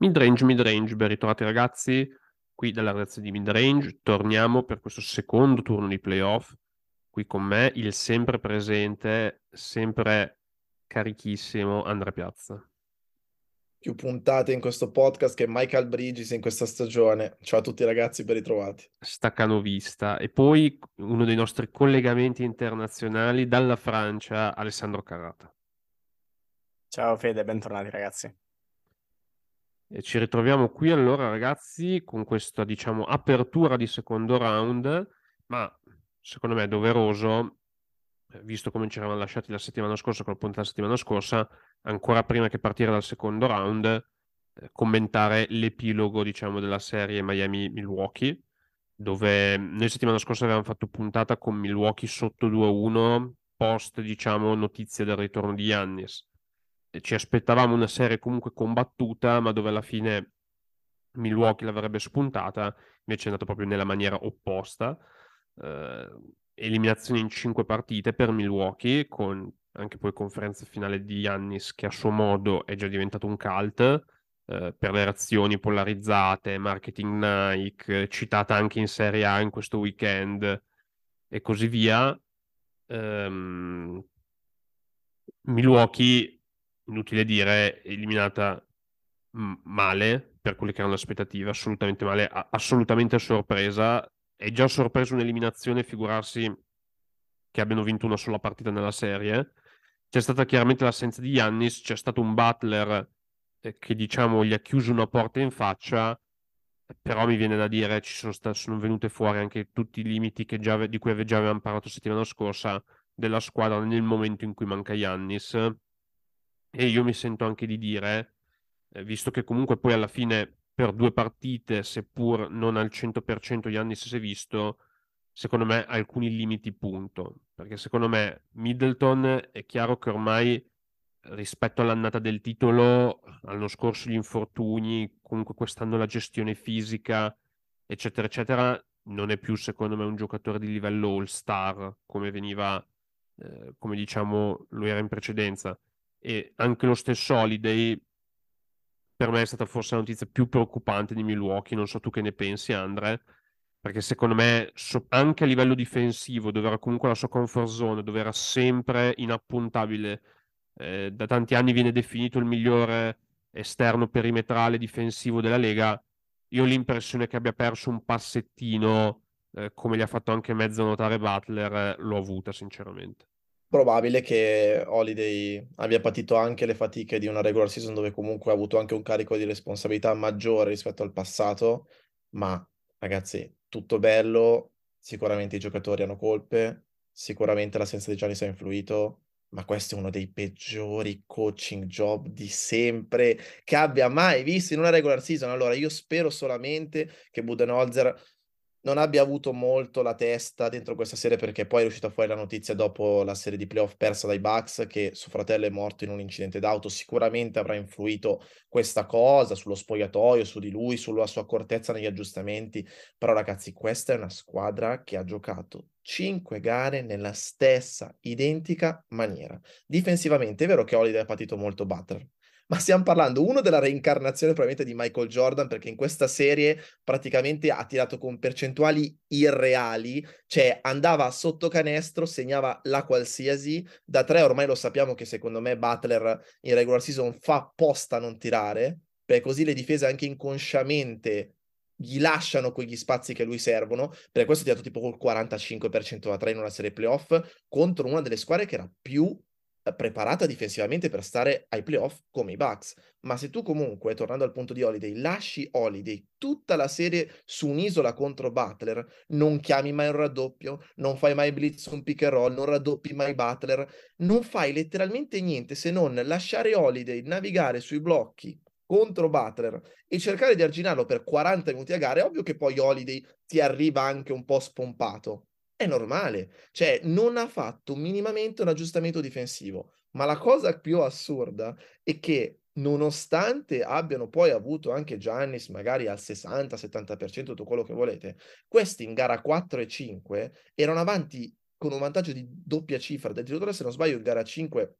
Midrange, midrange, ben ritrovati ragazzi, qui dalla redazione di Midrange, torniamo per questo secondo turno di playoff, qui con me il sempre presente, sempre carichissimo Andrea Piazza. Più puntate in questo podcast che Michael Bridges in questa stagione. Ciao a tutti ragazzi, ben ritrovati. Staccano vista. E poi uno dei nostri collegamenti internazionali dalla Francia, Alessandro Carrata. Ciao Fede, bentornati ragazzi. E ci ritroviamo qui allora, ragazzi, con questa, diciamo, apertura di secondo round, ma secondo me è doveroso, visto come ci eravamo lasciati la settimana scorsa, con la puntata settimana scorsa, ancora prima che partire dal secondo round, eh, commentare l'epilogo, diciamo, della serie Miami-Milwaukee, dove noi settimana scorsa avevamo fatto puntata con Milwaukee sotto 2-1, post, diciamo, notizie del ritorno di Yannis ci aspettavamo una serie comunque combattuta, ma dove alla fine Milwaukee l'avrebbe spuntata, invece è andato proprio nella maniera opposta. Eh, eliminazione in cinque partite per Milwaukee, con anche poi conferenza finale di Yannis che a suo modo è già diventato un cult eh, per le reazioni polarizzate, marketing Nike, citata anche in Serie A in questo weekend e così via. Um, Milwaukee inutile dire, eliminata male per quelle che erano le aspettative, assolutamente male, assolutamente sorpresa. È già sorpresa un'eliminazione, figurarsi che abbiano vinto una sola partita nella serie. C'è stata chiaramente l'assenza di Yannis, c'è stato un Butler eh, che diciamo gli ha chiuso una porta in faccia, però mi viene da dire ci sono, state, sono venute fuori anche tutti i limiti già, di cui già avevamo parlato settimana scorsa della squadra nel momento in cui manca Yannis e io mi sento anche di dire, eh, visto che comunque poi alla fine per due partite, seppur non al 100% Giannis si è visto, secondo me alcuni limiti punto. Perché secondo me Middleton è chiaro che ormai rispetto all'annata del titolo, l'anno scorso gli infortuni, comunque quest'anno la gestione fisica, eccetera, eccetera, non è più secondo me un giocatore di livello all star come veniva, eh, come diciamo lo era in precedenza e anche lo stesso Holiday per me è stata forse la notizia più preoccupante di Milwaukee, non so tu che ne pensi Andre, perché secondo me so, anche a livello difensivo, dove era comunque la sua comfort zone, dove era sempre inappuntabile, eh, da tanti anni viene definito il migliore esterno perimetrale difensivo della Lega, io ho l'impressione che abbia perso un passettino, eh, come gli ha fatto anche mezzo notare Butler, eh, l'ho avuta sinceramente probabile che Holiday abbia patito anche le fatiche di una regular season dove comunque ha avuto anche un carico di responsabilità maggiore rispetto al passato, ma ragazzi, tutto bello, sicuramente i giocatori hanno colpe, sicuramente l'assenza di Giannis ha influito, ma questo è uno dei peggiori coaching job di sempre che abbia mai visto in una regular season. Allora, io spero solamente che Budenholzer non abbia avuto molto la testa dentro questa serie perché poi è uscita fuori la notizia dopo la serie di playoff persa dai Bucks che suo fratello è morto in un incidente d'auto, sicuramente avrà influito questa cosa sullo spogliatoio, su di lui, sulla sua accortezza negli aggiustamenti, però ragazzi questa è una squadra che ha giocato cinque gare nella stessa identica maniera. Difensivamente è vero che Holiday ha patito molto Butler, ma stiamo parlando uno della reincarnazione probabilmente di Michael Jordan perché in questa serie praticamente ha tirato con percentuali irreali, cioè andava sotto canestro, segnava la qualsiasi, da tre ormai lo sappiamo che secondo me Butler in regular season fa apposta a non tirare, perché così le difese anche inconsciamente gli lasciano quegli spazi che lui servono, per questo ha tirato tipo col 45% da tre in una serie playoff contro una delle squadre che era più preparata difensivamente per stare ai playoff come i Bucks. Ma se tu comunque, tornando al punto di Holiday, lasci Holiday tutta la serie su un'isola contro Butler, non chiami mai un raddoppio, non fai mai blitz un pick and roll, non raddoppi mai Butler, non fai letteralmente niente se non lasciare Holiday navigare sui blocchi contro Butler e cercare di arginarlo per 40 minuti a gara, è ovvio che poi Holiday ti arriva anche un po' spompato è normale, cioè non ha fatto minimamente un aggiustamento difensivo. Ma la cosa più assurda è che nonostante abbiano poi avuto anche Giannis magari al 60-70% tutto quello che volete, questi in gara 4 e 5 erano avanti con un vantaggio di doppia cifra. Addirittura se non sbaglio in gara 5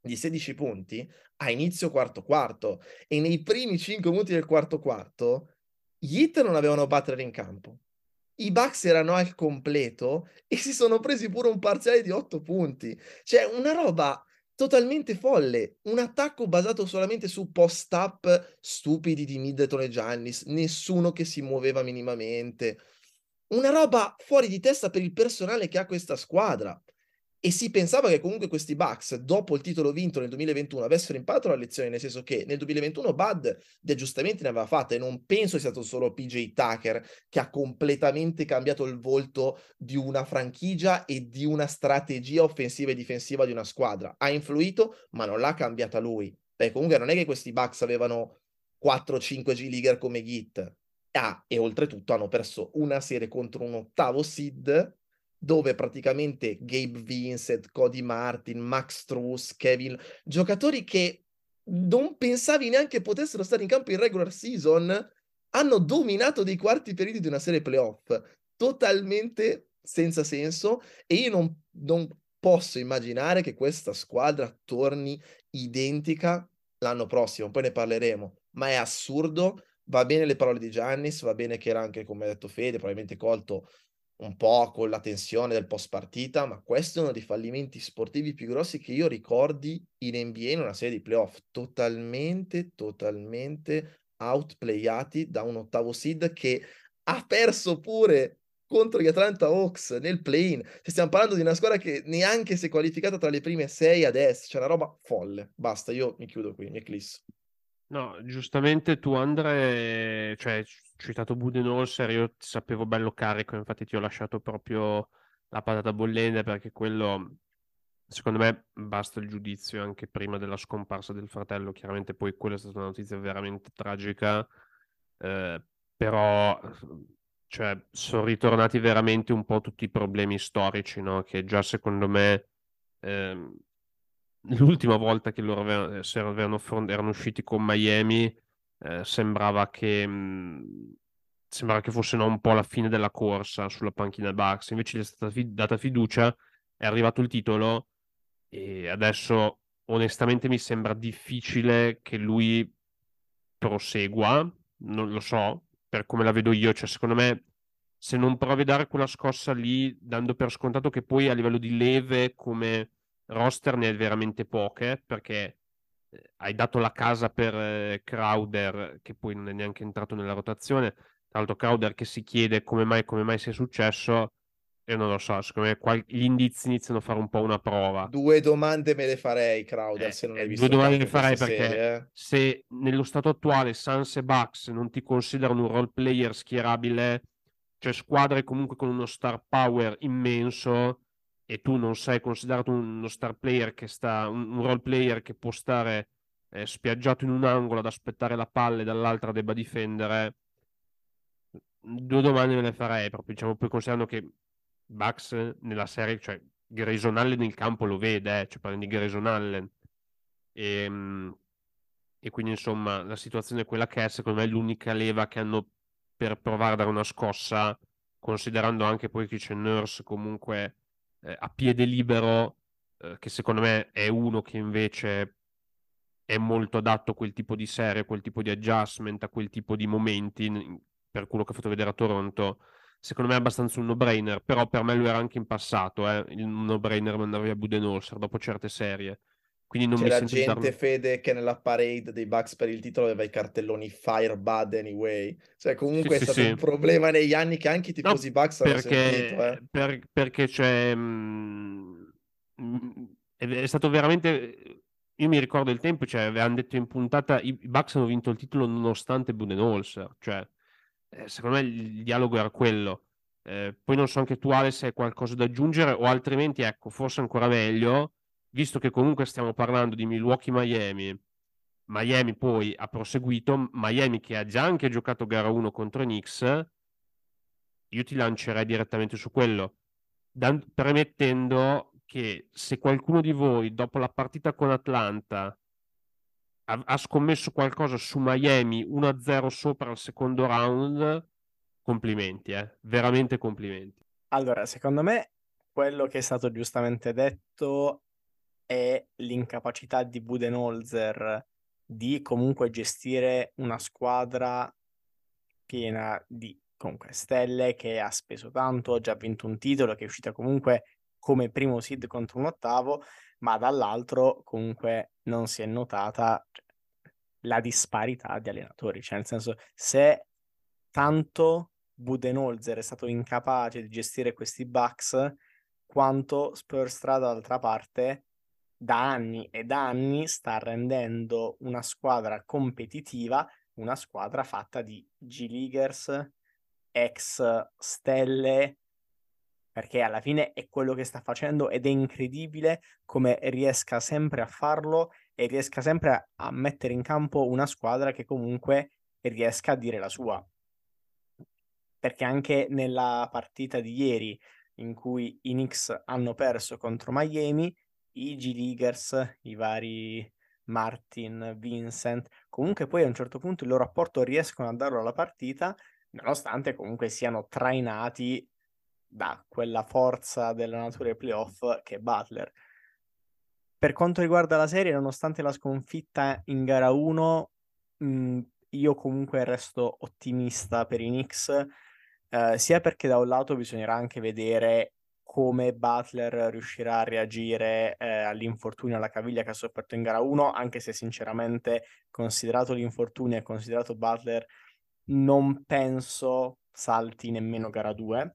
di 16 punti a inizio quarto quarto e nei primi 5 minuti del quarto quarto gli Heat non avevano battere in campo. I Bucks erano al completo e si sono presi pure un parziale di 8 punti. Cioè, una roba totalmente folle. Un attacco basato solamente su post-up stupidi di Middleton e Giannis. Nessuno che si muoveva minimamente. Una roba fuori di testa per il personale che ha questa squadra. E si pensava che comunque questi Bucks, dopo il titolo vinto nel 2021, avessero imparato la lezione, nel senso che nel 2021 Bud di aggiustamenti ne aveva fatte e non penso sia stato solo PJ Tucker che ha completamente cambiato il volto di una franchigia e di una strategia offensiva e difensiva di una squadra. Ha influito, ma non l'ha cambiata lui. Perché comunque non è che questi Bucks avevano 4-5 G-Leaguer come Git. Ah, e oltretutto hanno perso una serie contro un ottavo seed dove praticamente Gabe Vincent, Cody Martin, Max Truss, Kevin, giocatori che non pensavi neanche potessero stare in campo in regular season, hanno dominato dei quarti periodi di una serie playoff totalmente senza senso e io non, non posso immaginare che questa squadra torni identica l'anno prossimo, poi ne parleremo, ma è assurdo, va bene le parole di Giannis, va bene che era anche, come ha detto Fede, probabilmente colto un po' con la tensione del post partita, ma questo è uno dei fallimenti sportivi più grossi che io ricordi in NBA in una serie di playoff, totalmente, totalmente outplayati da un ottavo seed che ha perso pure contro gli Atlanta Hawks nel play-in. Stiamo parlando di una squadra che neanche si è qualificata tra le prime sei est, c'è una roba folle. Basta, io mi chiudo qui, mi eclisso. No, giustamente tu Andre, cioè citato Budenholzer, io ti sapevo bello carico, infatti ti ho lasciato proprio la patata bollente perché quello, secondo me, basta il giudizio anche prima della scomparsa del fratello. Chiaramente poi quella è stata una notizia veramente tragica, eh, però cioè, sono ritornati veramente un po' tutti i problemi storici, no? Che già secondo me... Eh, l'ultima volta che loro avevano, erano, erano usciti con Miami eh, sembrava che mh, mm, sembrava che fosse no, un po' la fine della corsa sulla panchina Bucks. Invece gli è stata fi- data fiducia è arrivato il titolo e adesso onestamente mi sembra difficile che lui prosegua non lo so per come la vedo io. Cioè secondo me se non provi a dare quella scossa lì dando per scontato che poi a livello di leve come roster ne è veramente poche perché eh, hai dato la casa per eh, Crowder, che poi non è neanche entrato nella rotazione. Tra l'altro, Crowder che si chiede come mai, come mai sia successo. Io non lo so, secondo me qual- gli indizi iniziano a fare un po' una prova. Due domande me le farei, Crowder, eh, se non hai visto. Due domande le farei perché serie, eh? se nello stato attuale Sans e Bucks non ti considerano un role player schierabile, cioè squadre comunque con uno star power immenso, e tu non sei considerato uno star player che sta, un, role player che può stare eh, spiaggiato in un angolo ad aspettare la palla e dall'altra debba difendere, due domande me le farei proprio, diciamo, poi considerando che Bucks nella serie, cioè Grayson Allen nel campo lo vede, eh, cioè parliamo di Grayson Allen. E, ehm, e quindi insomma la situazione è quella che è, secondo me l'unica leva che hanno per provare a dare una scossa, considerando anche poi che c'è Nurse comunque eh, a piede libero, eh, che secondo me è uno che invece è molto adatto a quel tipo di serie, a quel tipo di adjustment, a quel tipo di momenti, per quello che ho fatto vedere a Toronto. Secondo me è abbastanza un no-brainer, però per me lo era anche in passato, eh, il no-brainer mandare via Budenholzer dopo certe serie. Quindi non C'era mi gente, darlo... Fede, che nella parade dei Bucks per il titolo aveva i cartelloni Fire Bad Anyway. Cioè, comunque sì, è stato sì. un problema negli anni che anche i tifosi no, Bucks hanno sentito. Eh. Per, perché c'è... Mh, mm, è stato veramente... Io mi ricordo il tempo, cioè, avevano detto in puntata i Bucks hanno vinto il titolo nonostante Budenholzer. Cioè, eh, secondo me il dialogo era quello. Eh, poi non so anche tu, Ale, se hai qualcosa da aggiungere o altrimenti, ecco, forse ancora meglio visto che comunque stiamo parlando di Milwaukee-Miami, Miami poi ha proseguito, Miami che ha già anche giocato gara 1 contro Knicks, io ti lancerei direttamente su quello, dan- premettendo che se qualcuno di voi dopo la partita con Atlanta ha, ha scommesso qualcosa su Miami 1-0 sopra al secondo round, complimenti, eh? veramente complimenti. Allora, secondo me quello che è stato giustamente detto è l'incapacità di Budenholzer di comunque gestire una squadra piena di comunque stelle che ha speso tanto, ha già vinto un titolo, che è uscita comunque come primo seed contro un ottavo, ma dall'altro comunque non si è notata la disparità di allenatori, cioè nel senso se tanto Budenholzer è stato incapace di gestire questi Bucks, quanto Spurstra dall'altra parte da anni ed anni sta rendendo una squadra competitiva, una squadra fatta di G-Leaguers, ex stelle, perché alla fine è quello che sta facendo ed è incredibile come riesca sempre a farlo e riesca sempre a mettere in campo una squadra che comunque riesca a dire la sua. Perché anche nella partita di ieri in cui i Knicks hanno perso contro Miami, i G-Leaguers, i vari Martin, Vincent, comunque poi a un certo punto il loro apporto riescono a darlo alla partita, nonostante comunque siano trainati da quella forza della natura dei playoff che è Butler. Per quanto riguarda la serie, nonostante la sconfitta in gara 1, mh, io comunque resto ottimista per i Knicks, eh, sia perché da un lato bisognerà anche vedere come Butler riuscirà a reagire eh, all'infortunio alla caviglia che ha sofferto in gara 1, anche se sinceramente, considerato l'infortunio e considerato Butler, non penso salti nemmeno gara 2.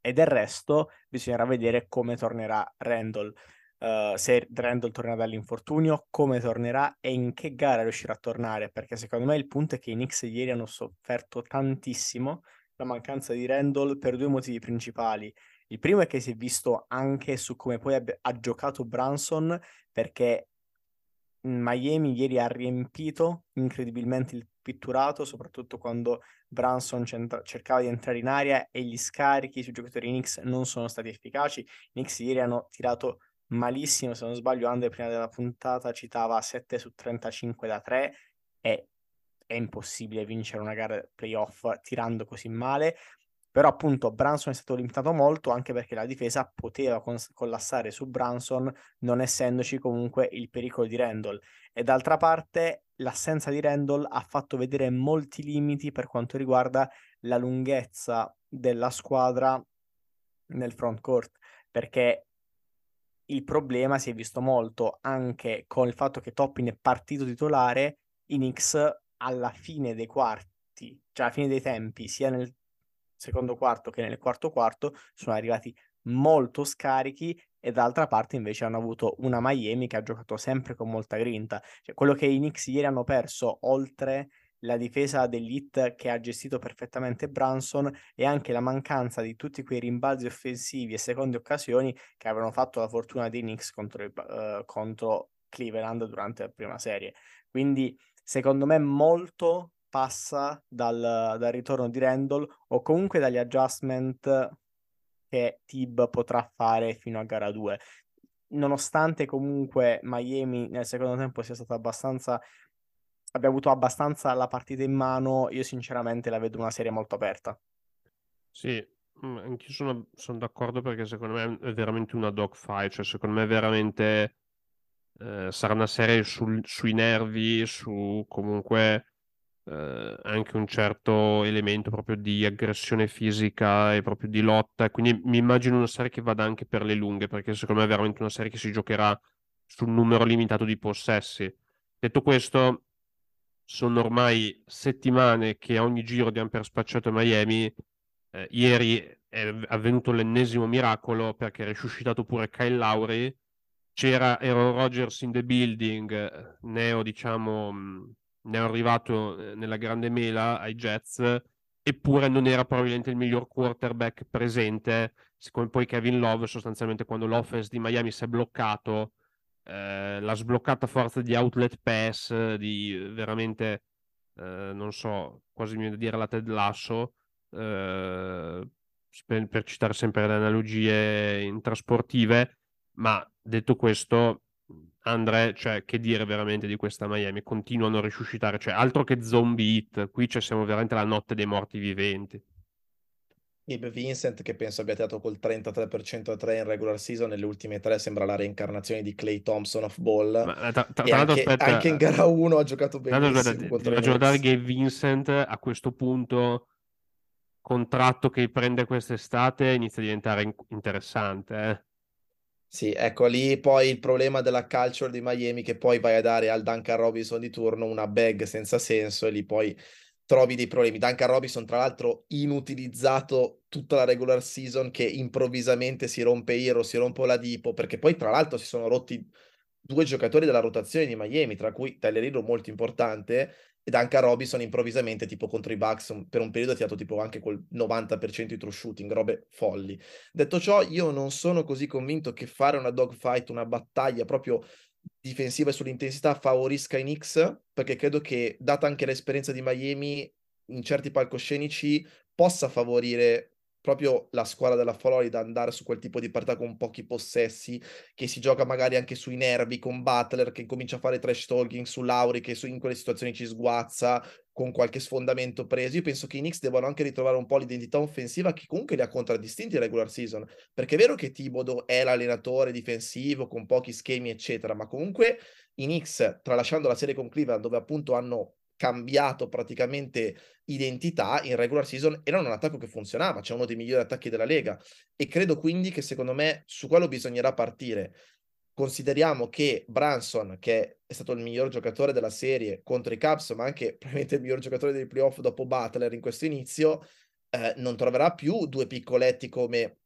E del resto bisognerà vedere come tornerà Randall. Uh, se Randall tornerà dall'infortunio, come tornerà e in che gara riuscirà a tornare, perché secondo me il punto è che i Knicks ieri hanno sofferto tantissimo la mancanza di Randall per due motivi principali. Il primo è che si è visto anche su come poi abbia, ha giocato Branson, perché Miami ieri ha riempito incredibilmente il pitturato, soprattutto quando Branson centra- cercava di entrare in aria e gli scarichi sui giocatori Knicks non sono stati efficaci. I Knicks ieri hanno tirato malissimo, se non sbaglio, Andre prima della puntata citava 7 su 35 da 3 e è impossibile vincere una gara playoff tirando così male. Però appunto Branson è stato limitato molto anche perché la difesa poteva cons- collassare su Branson non essendoci comunque il pericolo di Randall. E d'altra parte l'assenza di Randall ha fatto vedere molti limiti per quanto riguarda la lunghezza della squadra nel front court perché il problema si è visto molto anche con il fatto che Toppin è partito titolare, i Knicks alla fine dei quarti, cioè alla fine dei tempi, sia nel secondo quarto che nel quarto quarto, sono arrivati molto scarichi e d'altra parte invece hanno avuto una Miami che ha giocato sempre con molta grinta. Cioè, quello che i Knicks ieri hanno perso, oltre la difesa dell'Hit che ha gestito perfettamente Branson e anche la mancanza di tutti quei rimbalzi offensivi e seconde occasioni che avevano fatto la fortuna dei Knicks contro, uh, contro Cleveland durante la prima serie. Quindi secondo me molto passa dal, dal ritorno di Randall o comunque dagli adjustment che Tib potrà fare fino a gara 2. Nonostante comunque Miami nel secondo tempo sia stato abbastanza abbia avuto abbastanza la partita in mano, io sinceramente la vedo una serie molto aperta. Sì, mm, anch'io sono, sono d'accordo perché secondo me è veramente una dogfight, cioè secondo me veramente eh, sarà una serie sul, sui nervi, su comunque eh, anche un certo elemento proprio di aggressione fisica e proprio di lotta. Quindi mi immagino una serie che vada anche per le lunghe, perché secondo me è veramente una serie che si giocherà sul numero limitato di possessi. Detto questo, sono ormai settimane che a ogni giro diamo per spacciato Miami. Eh, ieri è avvenuto l'ennesimo miracolo perché è risuscitato pure Kyle Lowry. C'era Aaron Rodgers in the building, neo diciamo ne è arrivato eh, nella grande mela ai Jets, eppure non era probabilmente il miglior quarterback presente, siccome poi Kevin Love sostanzialmente quando l'offense di Miami si è bloccato, eh, l'ha sbloccata a forza di outlet pass, di veramente, eh, non so, quasi mi viene da dire la Ted Lasso, eh, per, per citare sempre le analogie intrasportive, ma detto questo, Andre, cioè, che dire veramente di questa Miami? Continuano a risuscitare, cioè, altro che zombie hit, qui cioè, siamo veramente alla notte dei morti viventi. Gabe Vincent che penso abbia tirato col 33% a 3 in regular season, nelle ultime tre sembra la reincarnazione di Clay Thompson of ball. Ma, tra, tra, tra anche, aspetta, anche, in gara 1 ha giocato benissimo i giocare Gabe Vincent a questo punto contratto che prende quest'estate inizia a diventare interessante. Eh? Sì, ecco lì poi il problema della culture di Miami che poi vai a dare al Duncan Robinson di turno una bag senza senso e lì poi trovi dei problemi. Duncan Robinson, tra l'altro, inutilizzato tutta la regular season, che improvvisamente si rompe Iro, si rompe Oladipo, perché poi, tra l'altro, si sono rotti due giocatori della rotazione di Miami, tra cui Tyler Hero molto importante, e Duncan Robinson improvvisamente, tipo contro i Bucks, per un periodo ha tirato tipo anche col 90% di true shooting, robe folli. Detto ciò, io non sono così convinto che fare una dogfight, una battaglia proprio difensiva e sull'intensità favorisca i Knicks, perché credo che, data anche l'esperienza di Miami, in certi palcoscenici possa favorire proprio la squadra della Florida andare su quel tipo di partita con pochi possessi, che si gioca magari anche sui nervi, con Butler che comincia a fare trash talking su Lauri che in quelle situazioni ci sguazza, con qualche sfondamento preso. Io penso che i Knicks devono anche ritrovare un po' l'identità offensiva che comunque li ha contraddistinti in regular season, perché è vero che Tibodo è l'allenatore difensivo con pochi schemi eccetera, ma comunque i Knicks, tralasciando la serie con Cleveland dove appunto hanno cambiato praticamente identità in regular season era un attacco che funzionava, c'è uno dei migliori attacchi della Lega e credo quindi che secondo me su quello bisognerà partire. Consideriamo che Branson, che è stato il miglior giocatore della serie contro i Cubs, ma anche probabilmente il miglior giocatore dei playoff dopo Butler in questo inizio, eh, non troverà più due piccoletti come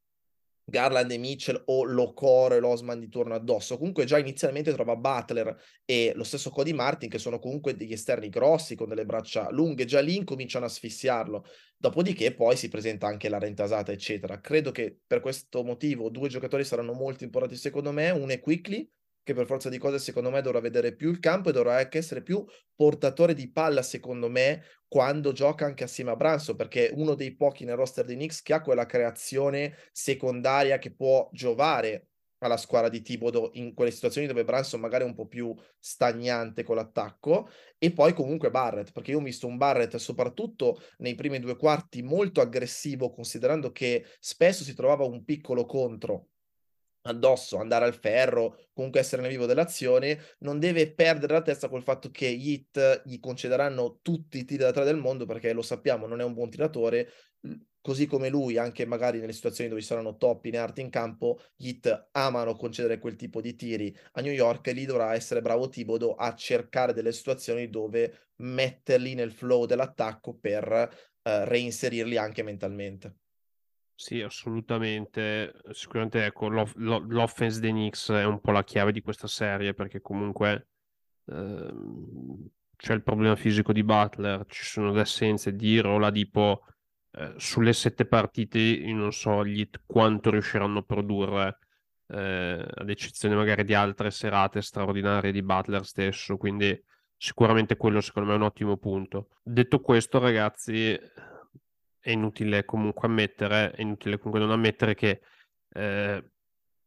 Garland e Mitchell o Locoro e Losman di turno addosso. Comunque già inizialmente trova Butler e lo stesso Cody Martin che sono comunque degli esterni grossi con delle braccia lunghe, già lì incominciano a asfissiarlo. Dopodiché poi si presenta anche la rentasata eccetera. Credo che per questo motivo due giocatori saranno molto importanti secondo me, uno è Quickly che per forza di cose secondo me dovrà vedere più il campo e dovrà anche essere più portatore di palla secondo me quando gioca anche assieme a Branson perché è uno dei pochi nel roster di Knicks che ha quella creazione secondaria che può giovare alla squadra di Tibodo in quelle situazioni dove Branson magari è un po' più stagnante con l'attacco. E poi comunque Barrett perché io ho visto un Barrett soprattutto nei primi due quarti molto aggressivo considerando che spesso si trovava un piccolo contro addosso, andare al ferro, comunque essere nel vivo dell'azione, non deve perdere la testa col fatto che gli hit gli concederanno tutti i tiri da tre del mondo perché lo sappiamo, non è un buon tiratore, così come lui, anche magari nelle situazioni dove ci saranno top in arte in campo, gli hit amano concedere quel tipo di tiri a New York e lì dovrà essere bravo Tibodo a cercare delle situazioni dove metterli nel flow dell'attacco per uh, reinserirli anche mentalmente. Sì, assolutamente. Sicuramente ecco, l'off- l'offense dei Knicks è un po' la chiave di questa serie perché comunque ehm, c'è il problema fisico di Butler, ci sono le assenze di Roladipo. Eh, sulle sette partite io non so gli, quanto riusciranno a produrre, eh, ad eccezione magari di altre serate straordinarie di Butler stesso, quindi sicuramente quello secondo me è un ottimo punto. Detto questo, ragazzi, è inutile comunque ammettere, è inutile comunque non ammettere che eh,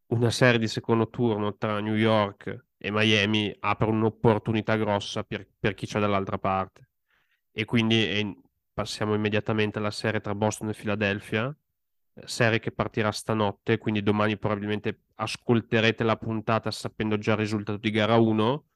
una serie di secondo turno tra New York e Miami apre un'opportunità grossa per, per chi c'è dall'altra parte. E quindi è, passiamo immediatamente alla serie tra Boston e Philadelphia, eh, serie che partirà stanotte, quindi domani probabilmente ascolterete la puntata sapendo già il risultato di gara 1 eh,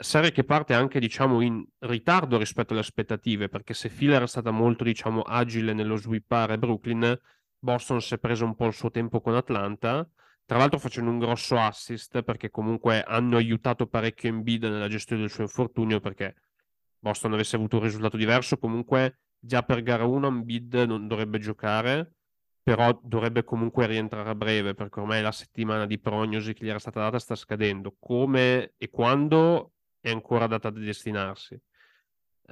serie che parte anche diciamo in ritardo rispetto alle aspettative perché se Filler è stata molto diciamo agile nello swippare Brooklyn Boston si è preso un po' il suo tempo con Atlanta tra l'altro facendo un grosso assist perché comunque hanno aiutato parecchio Embiid nella gestione del suo infortunio perché Boston avesse avuto un risultato diverso comunque già per gara 1 Embiid non dovrebbe giocare però dovrebbe comunque rientrare a breve perché ormai la settimana di prognosi che gli era stata data sta scadendo. Come e quando è ancora data da destinarsi.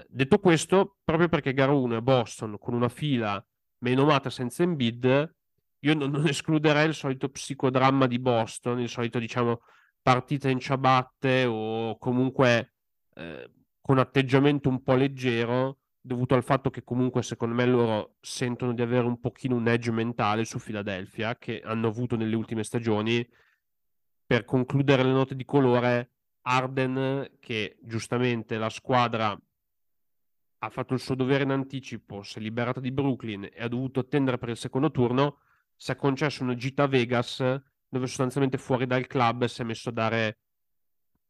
Detto questo, proprio perché gara 1 è Boston con una fila menomata senza Embiid, io non, non, escluderei il solito psicodramma di Boston, il solito, diciamo, partita in ciabatte o comunque eh, con atteggiamento un po' leggero, dovuto al fatto che comunque secondo me loro sentono di avere un pochino un edge mentale su Philadelphia, che hanno avuto nelle ultime stagioni. Per concludere le note di colore, Arden che giustamente la squadra ha fatto il suo dovere in anticipo, si è liberato di Brooklyn e ha dovuto attendere per il secondo turno, si è concesso una gita a Vegas dove sostanzialmente fuori dal club si è messo a dare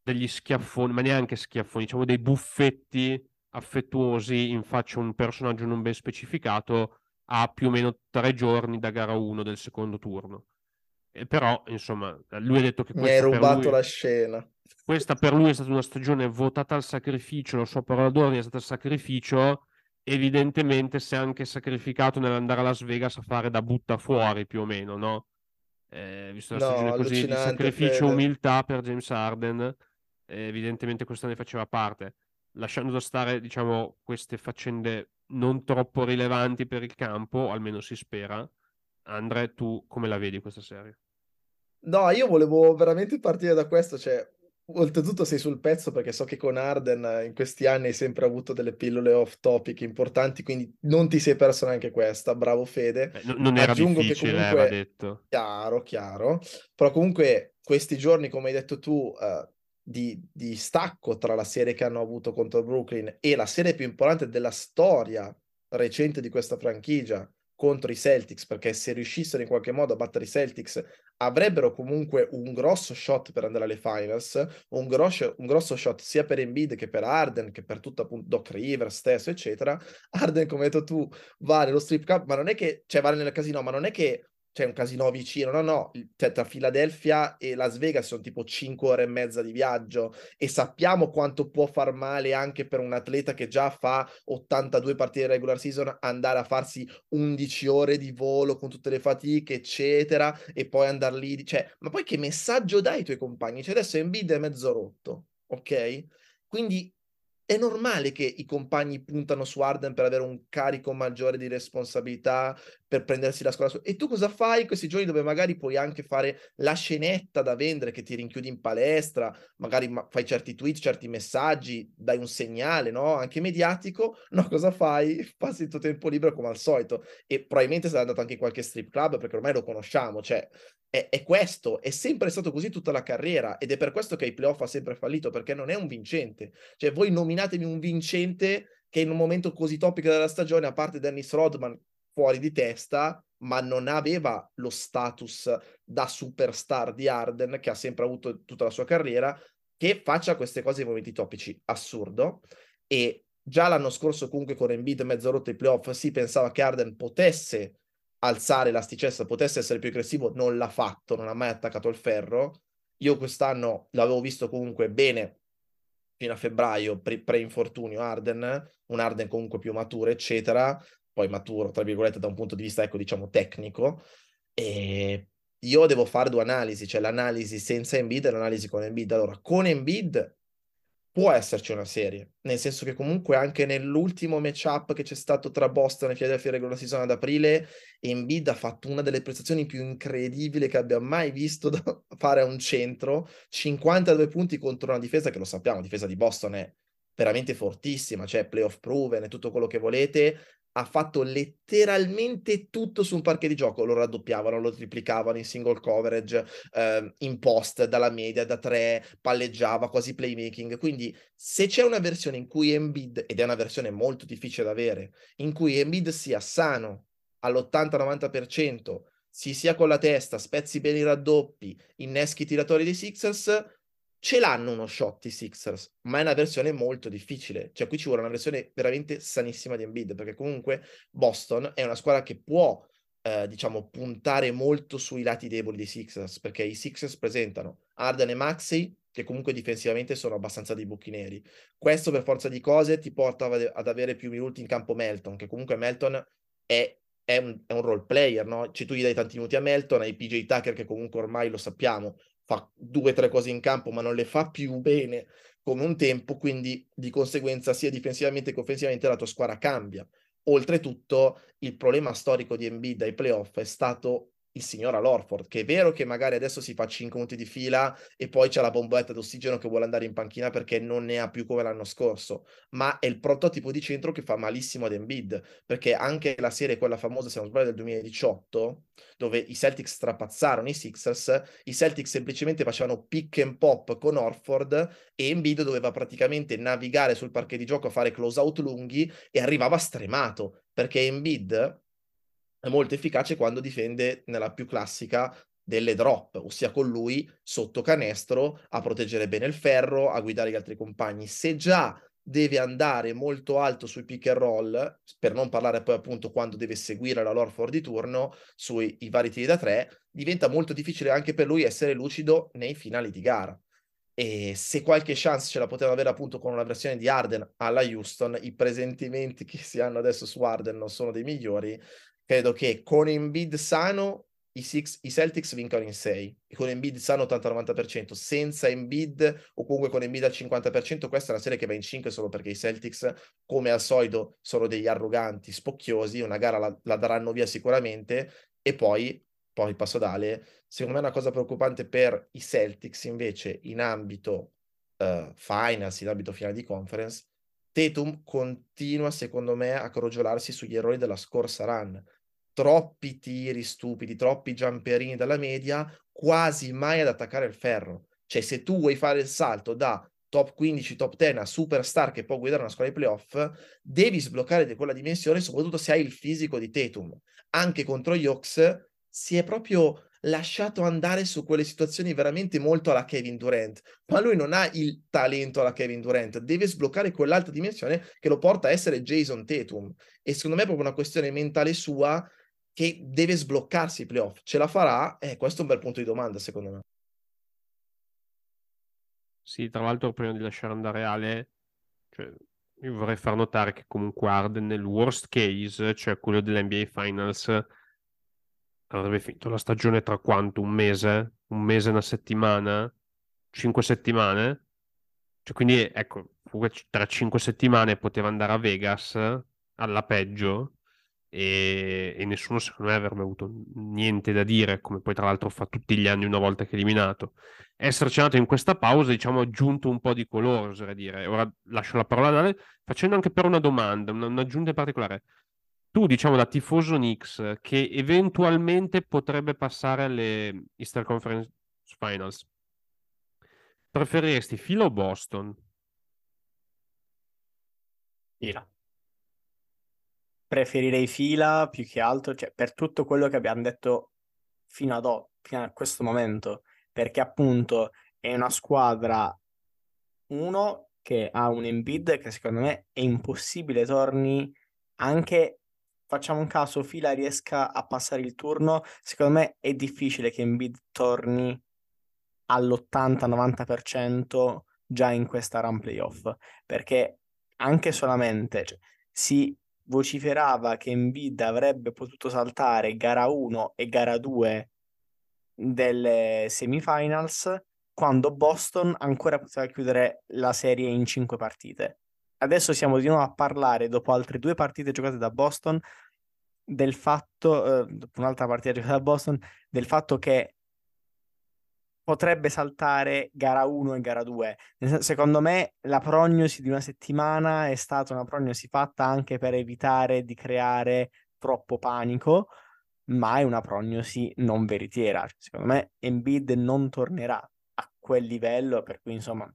degli schiaffoni, ma neanche schiaffoni, diciamo dei buffetti affettuosi in faccia a un personaggio non ben specificato a più o meno tre giorni da gara 1 del secondo turno. E però, insomma, lui ha detto che mi hai rubato lui... la scena. Questa per lui è stata una stagione votata al sacrificio, la sua parola d'ordine è stata il sacrificio. Evidentemente si è anche sacrificato nell'andare a Las Vegas a fare da butta fuori più o meno, no? Eh, visto la no, stagione così di sacrificio e umiltà per James Harden, eh, evidentemente questo ne faceva parte. Lasciando da stare, diciamo, queste faccende non troppo rilevanti per il campo, almeno si spera. Andre, tu come la vedi questa serie? No, io volevo veramente partire da questo, cioè Oltretutto sei sul pezzo perché so che con Arden eh, in questi anni hai sempre avuto delle pillole off topic importanti, quindi non ti sei perso neanche questa, bravo Fede. Beh, non era Aggiungo difficile, che comunque... detto. Chiaro, chiaro. Però comunque questi giorni, come hai detto tu, uh, di, di stacco tra la serie che hanno avuto contro Brooklyn e la serie più importante della storia recente di questa franchigia, contro i Celtics, perché se riuscissero in qualche modo a battere i Celtics avrebbero comunque un grosso shot per andare alle finals, un grosso, un grosso shot sia per Embiid che per Arden, che per tutto appunto Doc Rivers stesso, eccetera. Arden, come hai detto tu, va nello strip club, ma non è che, cioè va nel casino, ma non è che c'è un casino vicino, no, no, cioè, tra Philadelphia e Las Vegas sono tipo 5 ore e mezza di viaggio e sappiamo quanto può far male anche per un atleta che già fa 82 partite regular season andare a farsi 11 ore di volo con tutte le fatiche, eccetera, e poi andare lì, cioè, ma poi che messaggio dai ai tuoi compagni? Cioè adesso Embiid è mezzo rotto, ok? Quindi è normale che i compagni puntano su Arden per avere un carico maggiore di responsabilità, per prendersi la scuola. E tu cosa fai questi giorni dove magari puoi anche fare la scenetta da vendere che ti rinchiudi in palestra, magari fai certi tweet, certi messaggi, dai un segnale, no? Anche mediatico. No, cosa fai? Passi il tuo tempo libero come al solito. E probabilmente sarai andato anche in qualche strip club perché ormai lo conosciamo. Cioè, è, è, questo, è sempre stato così tutta la carriera ed è per questo che i playoff ha sempre fallito, perché non è un vincente. Cioè, voi nominatemi un vincente che in un momento così topico della stagione, a parte Dennis Rodman fuori di testa, ma non aveva lo status da superstar di Arden, che ha sempre avuto tutta la sua carriera, che faccia queste cose in momenti topici. Assurdo. E già l'anno scorso, comunque, con Embiid mezzo rotto i playoff, si pensava che Arden potesse alzare l'asticella, potesse essere più aggressivo, non l'ha fatto, non ha mai attaccato il ferro. Io quest'anno l'avevo visto comunque bene fino a febbraio, pre-infortunio Arden, un Arden comunque più maturo, eccetera, poi maturo, tra virgolette, da un punto di vista, ecco, diciamo, tecnico, e io devo fare due analisi, cioè l'analisi senza Embiid e l'analisi con Embiid. Allora, con Embiid può esserci una serie, nel senso che comunque anche nell'ultimo matchup che c'è stato tra Boston e Philadelphia regular season ad aprile, Embiid ha fatto una delle prestazioni più incredibili che abbia mai visto fare a un centro, 52 punti contro una difesa che lo sappiamo, difesa di Boston è veramente fortissima, cioè playoff proven e tutto quello che volete, ha fatto letteralmente tutto su un parquet di gioco. Lo raddoppiavano, lo triplicavano in single coverage, eh, in post, dalla media, da tre, palleggiava, quasi playmaking. Quindi se c'è una versione in cui Embiid, ed è una versione molto difficile da avere, in cui Embiid sia sano all'80-90%, si sia con la testa, spezzi bene i raddoppi, inneschi i tiratori dei Sixers, ce l'hanno uno shot i Sixers, ma è una versione molto difficile. Cioè, qui ci vuole una versione veramente sanissima di Embiid, perché comunque Boston è una squadra che può, eh, diciamo, puntare molto sui lati deboli dei Sixers, perché i Sixers presentano Arden e Maxey, che comunque difensivamente sono abbastanza dei buchi neri. Questo, per forza di cose, ti porta ad avere più minuti in campo Melton, che comunque Melton è è un, è un, role player, no? Cioè tu gli dai tanti minuti a Melton, hai PJ Tucker che comunque ormai lo sappiamo, fa due o tre cose in campo, ma non le fa più bene come un tempo, quindi di conseguenza sia difensivamente che offensivamente la tua squadra cambia. Oltretutto, il problema storico di Embiid ai playoff è stato il signor Alorford, che è vero che magari adesso si fa 5 minuti di fila e poi c'è la bombetta d'ossigeno che vuole andare in panchina perché non ne ha più come l'anno scorso, ma è il prototipo di centro che fa malissimo ad Embiid, perché anche la serie, quella famosa, se non sbaglio, del 2018, dove i Celtics strapazzarono i Sixers, i Celtics semplicemente facevano pick and pop con Orford e Embiid doveva praticamente navigare sul parquet di gioco a fare close out lunghi e arrivava stremato, perché Embiid è molto efficace quando difende nella più classica delle drop, ossia con lui sotto canestro a proteggere bene il ferro, a guidare gli altri compagni. Se già deve andare molto alto sui pick and roll, per non parlare poi appunto quando deve seguire la Lorford di turno sui vari tiri da tre, diventa molto difficile anche per lui essere lucido nei finali di gara. E se qualche chance ce la poteva avere appunto con una versione di Arden alla Houston, i presentimenti che si hanno adesso su Arden non sono dei migliori, credo che con Embiid sano i, six, i Celtics vincano in 6 e con Embiid sano 80-90%, senza Embiid o comunque con Embiid al 50%, questa è una serie che va in 5 solo perché i Celtics, come al solito, sono degli arroganti, spocchiosi, una gara la, la daranno via sicuramente. E poi, poi passo d'ale, secondo me è una cosa preoccupante per i Celtics invece in ambito uh, finals, in ambito finale di conference, Tatum continua, secondo me, a crogiolarsi sugli errori della scorsa run. Troppi tiri stupidi, troppi jumperini dalla media, quasi mai ad attaccare il ferro. Cioè, se tu vuoi fare il salto da top 15, top 10 a superstar che può guidare una squadra di playoff, devi sbloccare di quella dimensione, soprattutto se hai il fisico di Tatum. Anche contro gli Hawks si è proprio lasciato andare su quelle situazioni veramente molto alla Kevin Durant, ma lui non ha il talento alla Kevin Durant, deve sbloccare quell'altra dimensione che lo porta a essere Jason Tatum e secondo me è proprio una questione mentale sua che deve sbloccarsi i playoff. Ce la farà? Eh, questo è un bel punto di domanda secondo me. Sì, tra l'altro prima di lasciare andare Ale, cioè, io vorrei far notare che comunque Arden nel worst case, cioè quello dell'NBA Finals, avrebbe finito la stagione tra quanto? Un mese? Un mese una settimana? Cinque settimane? Cioè, quindi, ecco, tra cinque settimane poteva andare a Vegas alla peggio e, e, nessuno secondo me avrebbe avuto niente da dire, come poi tra l'altro fa tutti gli anni una volta che è eliminato. Esserci andato in questa pausa, diciamo, ha aggiunto un po' di colore, oserei dire. Ora lascio la parola a Dale, facendo anche per una domanda, un'aggiunta in particolare tu, diciamo, da tifoso Knicks, che eventualmente potrebbe passare alle Easter Conference Finals, preferiresti fila o Boston? Fila. Preferirei fila più che altro, cioè, per tutto quello che abbiamo detto fino ad oggi, fino a questo momento, perché appunto è una squadra, uno, che ha un Embiid che secondo me è impossibile torni anche facciamo un caso, Fila riesca a passare il turno, secondo me è difficile che Embiid torni all'80-90% già in questa run playoff, perché anche solamente cioè, si vociferava che Embiid avrebbe potuto saltare gara 1 e gara 2 delle semifinals quando Boston ancora poteva chiudere la serie in 5 partite. Adesso siamo di nuovo a parlare, dopo altre due partite giocate da Boston, del fatto, eh, dopo un'altra partita giocata da Boston, del fatto che potrebbe saltare gara 1 e gara 2. Secondo me la prognosi di una settimana è stata una prognosi fatta anche per evitare di creare troppo panico, ma è una prognosi non veritiera. Secondo me Embiid non tornerà a quel livello, per cui insomma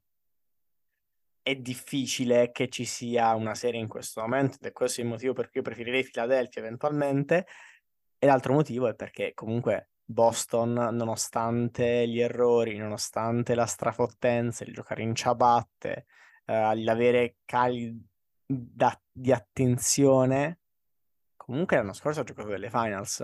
è difficile che ci sia una serie in questo momento ed è questo il motivo per cui io preferirei Philadelphia eventualmente e l'altro motivo è perché comunque Boston, nonostante gli errori, nonostante la strafottenza, il giocare in ciabatte, eh, l'avere cali da, di attenzione, comunque l'anno scorso ha giocato delle finals.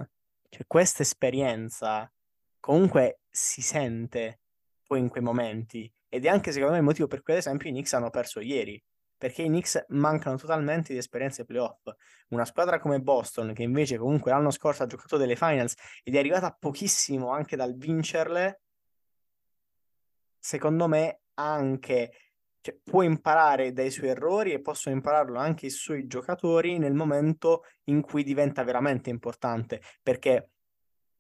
Cioè questa esperienza comunque si sente poi in quei momenti ed è anche secondo me il motivo per cui ad esempio i Knicks hanno perso ieri, perché i Knicks mancano totalmente di esperienze playoff. Una squadra come Boston, che invece comunque l'anno scorso ha giocato delle finals ed è arrivata pochissimo anche dal vincerle, secondo me anche cioè, può imparare dai suoi errori e possono impararlo anche i suoi giocatori nel momento in cui diventa veramente importante, perché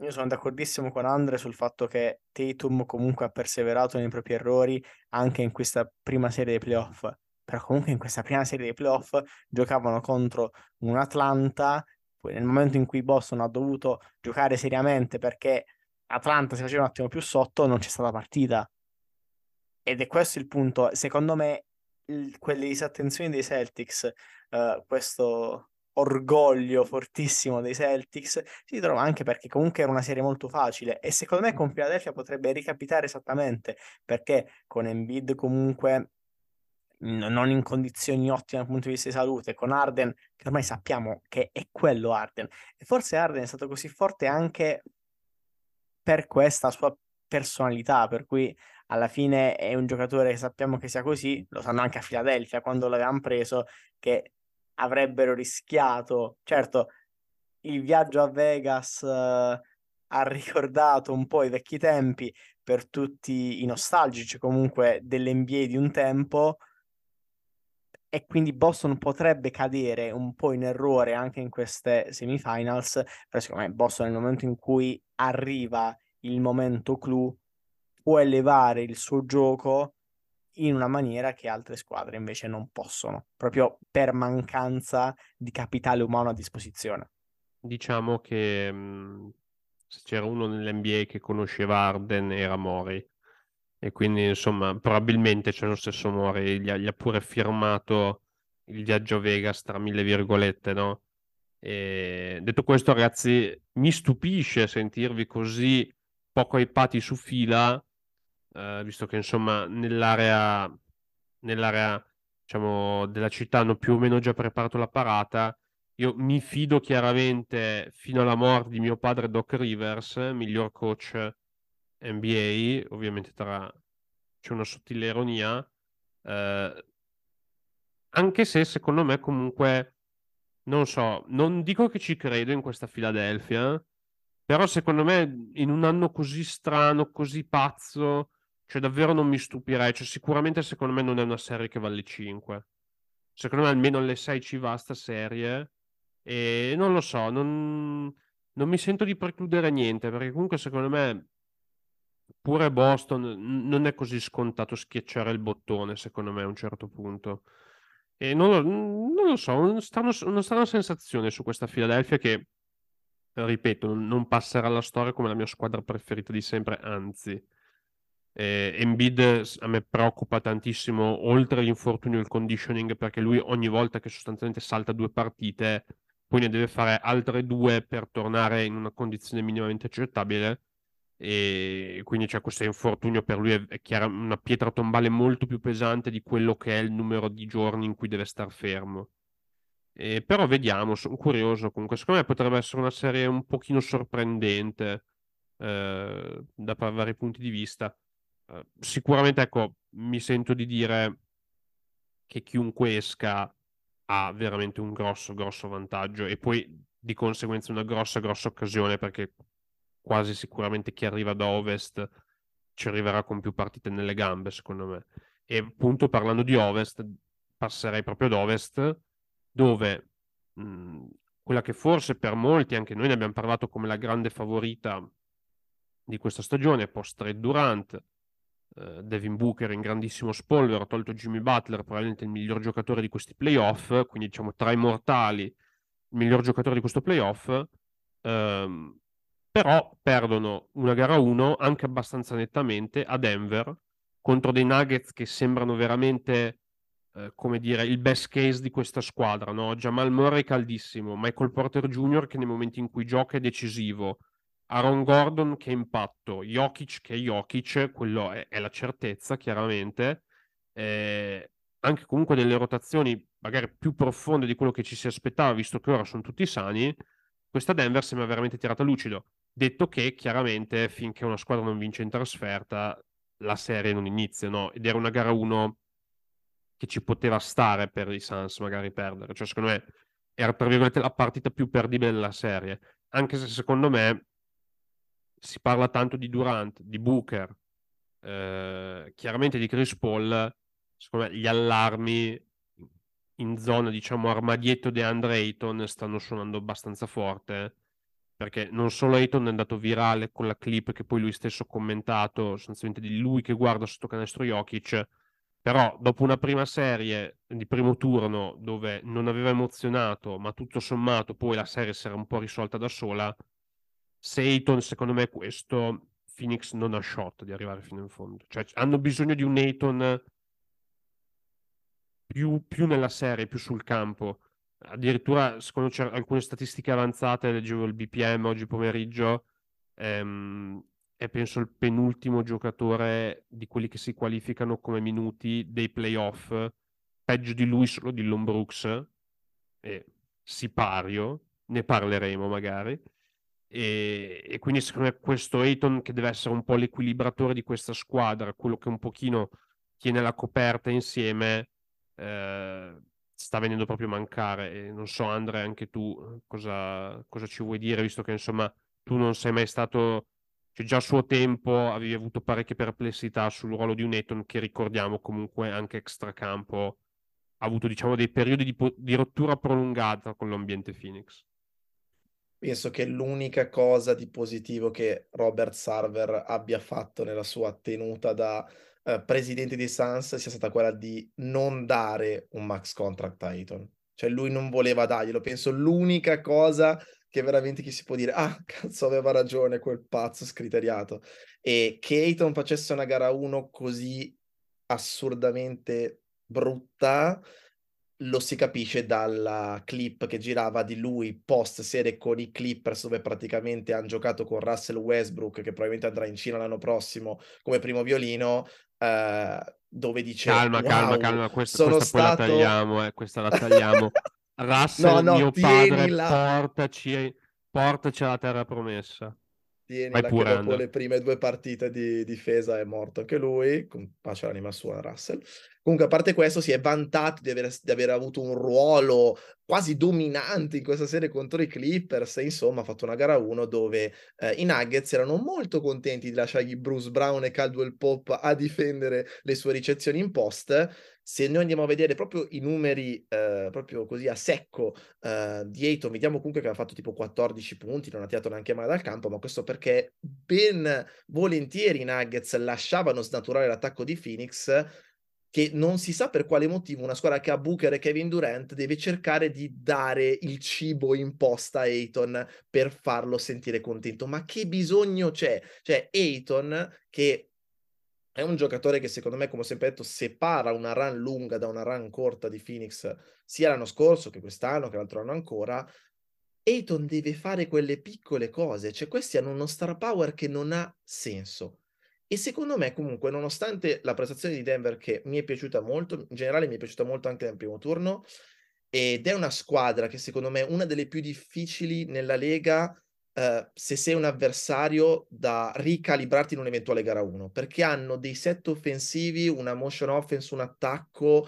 Io sono d'accordissimo con Andre sul fatto che Tatum comunque ha perseverato nei propri errori anche in questa prima serie dei playoff. Però comunque in questa prima serie dei playoff giocavano contro un Atlanta, poi nel momento in cui Boston ha dovuto giocare seriamente perché Atlanta si faceva un attimo più sotto, non c'è stata partita. Ed è questo il punto. Secondo me, il, quelle disattenzioni dei Celtics, uh, questo orgoglio fortissimo dei Celtics si trova anche perché comunque era una serie molto facile e secondo me con Philadelphia potrebbe ricapitare esattamente perché con Embiid comunque non in condizioni ottime dal punto di vista di salute, con Arden che ormai sappiamo che è quello Arden e forse Arden è stato così forte anche per questa sua personalità, per cui alla fine è un giocatore che sappiamo che sia così, lo sanno anche a Philadelphia quando l'avevamo preso, che avrebbero rischiato. Certo, il viaggio a Vegas uh, ha ricordato un po' i vecchi tempi per tutti i nostalgici comunque dell'NBA di un tempo e quindi Boston potrebbe cadere un po' in errore anche in queste semifinals, però secondo me Boston nel momento in cui arriva il momento clou può elevare il suo gioco in una maniera che altre squadre invece non possono, proprio per mancanza di capitale umano a disposizione. Diciamo che se c'era uno nell'NBA che conosceva Arden era Mori e quindi insomma probabilmente c'è lo stesso Mori, gli ha, gli ha pure firmato il viaggio Vegas tra mille virgolette, no? E detto questo ragazzi mi stupisce sentirvi così poco hypati su fila eh, visto che insomma nell'area, nell'area diciamo, della città hanno più o meno già preparato la parata. Io mi fido chiaramente fino alla morte di mio padre Doc Rivers, miglior coach NBA, ovviamente tra... c'è una sottile ironia, eh, anche se secondo me comunque, non so, non dico che ci credo in questa Philadelphia, però secondo me in un anno così strano, così pazzo, cioè, davvero non mi stupirei. Cioè, sicuramente, secondo me, non è una serie che vale 5. Secondo me, almeno alle 6 ci va sta serie. E non lo so, non, non mi sento di precludere niente, perché comunque, secondo me, pure Boston non è così scontato schiacciare il bottone, secondo me, a un certo punto. E non lo, non lo so, strana, una strana sensazione su questa Philadelphia che, ripeto, non passerà alla storia come la mia squadra preferita di sempre, anzi eh, Embiid a me preoccupa tantissimo, oltre l'infortunio il conditioning, perché lui ogni volta che sostanzialmente salta due partite, poi ne deve fare altre due per tornare in una condizione minimamente accettabile. E quindi c'è questo infortunio per lui è, chiaro, una pietra tombale molto più pesante di quello che è il numero di giorni in cui deve star fermo. E, però vediamo, sono curioso comunque. Secondo me potrebbe essere una serie un pochino sorprendente eh, da vari punti di vista. Eh, sicuramente, ecco, mi sento di dire che chiunque esca ha veramente un grosso, grosso vantaggio e poi di conseguenza una grossa, grossa occasione perché quasi sicuramente chi arriva da ovest ci arriverà con più partite nelle gambe, secondo me. E appunto parlando di ovest, passerei proprio ad ovest, dove mh, quella che forse per molti, anche noi ne abbiamo parlato come la grande favorita di questa stagione, post Red Durant, uh, Devin Booker in grandissimo spolvero, tolto Jimmy Butler, probabilmente il miglior giocatore di questi playoff, quindi diciamo tra i mortali il miglior giocatore di questo playoff, um, però perdono una gara 1 anche abbastanza nettamente a Denver contro dei Nuggets che sembrano veramente eh, come dire, il best case di questa squadra, no? Jamal Murray caldissimo, Michael Porter Jr. che nei momenti in cui gioca è decisivo, Aaron Gordon che impatto, Jokic che è Jokic, quello è, è la certezza chiaramente, eh, anche comunque delle rotazioni magari più profonde di quello che ci si aspettava, visto che ora sono tutti sani, questa Denver sembra veramente tirata lucido. Detto che chiaramente finché una squadra non vince in trasferta, la serie non inizia, no? Ed era una gara 1 che ci poteva stare per i Suns magari perdere. Cioè, secondo me era tra virgolette la partita più perdibile della serie. Anche se secondo me si parla tanto di Durant, di Booker, eh, chiaramente di Chris Paul, secondo me gli allarmi in zona, diciamo, armadietto di Andre Ayton stanno suonando abbastanza forte, perché non solo Ayton è andato virale con la clip che poi lui stesso ha commentato, sostanzialmente di lui che guarda sotto canestro Jokic, però dopo una prima serie di primo turno dove non aveva emozionato, ma tutto sommato poi la serie si era un po' risolta da sola, se Ayton secondo me questo Phoenix non ha shot di arrivare fino in fondo. Cioè hanno bisogno di un Ayton più, più nella serie, più sul campo addirittura secondo alcune statistiche avanzate, leggevo il BPM oggi pomeriggio, ehm, è penso il penultimo giocatore di quelli che si qualificano come minuti dei playoff, peggio di lui solo di Brooks, e Sipario, ne parleremo magari. E, e, quindi secondo me questo Ayton che deve essere un po' l'equilibratore di questa squadra, quello che un pochino tiene la coperta insieme, eh, sta venendo proprio a mancare. E non so, Andre, anche tu eh, cosa, cosa ci vuoi dire, visto che insomma tu non sei mai stato. Cioè, già a suo tempo avevi avuto parecchie perplessità sul ruolo di un Eton che ricordiamo comunque anche extracampo ha avuto diciamo dei periodi di, di rottura prolungata con l'ambiente Phoenix. Penso che l'unica cosa di positivo che Robert Sarver abbia fatto nella sua tenuta da eh, presidente di Sans sia stata quella di non dare un max contract a Ayton. Cioè lui non voleva darglielo. Penso l'unica cosa che veramente chi si può dire, ah, cazzo, aveva ragione quel pazzo scriteriato. E che Ayton facesse una gara 1 così assurdamente brutta, lo si capisce dalla clip che girava di lui post serie con i Clippers dove praticamente hanno giocato con Russell Westbrook che probabilmente andrà in Cina l'anno prossimo come primo violino uh, dove dice calma wow, calma calma questa, questa stato... poi la tagliamo eh, questa la tagliamo. Russell no, no, mio padre la... portaci portaci alla terra promessa tieni che dopo Andrea. le prime due partite di difesa è morto anche lui, con pace all'anima sua Russell. Comunque, a parte questo, si è vantato di aver, di aver, avuto un ruolo quasi dominante in questa serie contro i Clippers. E insomma, ha fatto una gara 1 dove eh, i Nuggets erano molto contenti di lasciargli Bruce Brown e Caldwell Pop a difendere le sue ricezioni in post se noi andiamo a vedere proprio i numeri, eh, proprio così a secco eh, di Ayton, vediamo comunque che ha fatto tipo 14 punti, non ha tirato neanche male dal campo, ma questo perché ben volentieri i Nuggets lasciavano snaturare l'attacco di Phoenix, che non si sa per quale motivo una squadra che ha Booker e Kevin Durant deve cercare di dare il cibo in posta a Ayton per farlo sentire contento. Ma che bisogno c'è? Cioè, Ayton che è un giocatore che secondo me, come ho sempre detto, separa una run lunga da una run corta di Phoenix sia l'anno scorso che quest'anno, che l'altro anno ancora. Ayton deve fare quelle piccole cose, cioè questi hanno uno star power che non ha senso. E secondo me, comunque, nonostante la prestazione di Denver che mi è piaciuta molto, in generale mi è piaciuta molto anche nel primo turno, ed è una squadra che secondo me è una delle più difficili nella Lega Uh, se sei un avversario da ricalibrarti in un'eventuale gara 1, perché hanno dei set offensivi, una motion offense, un attacco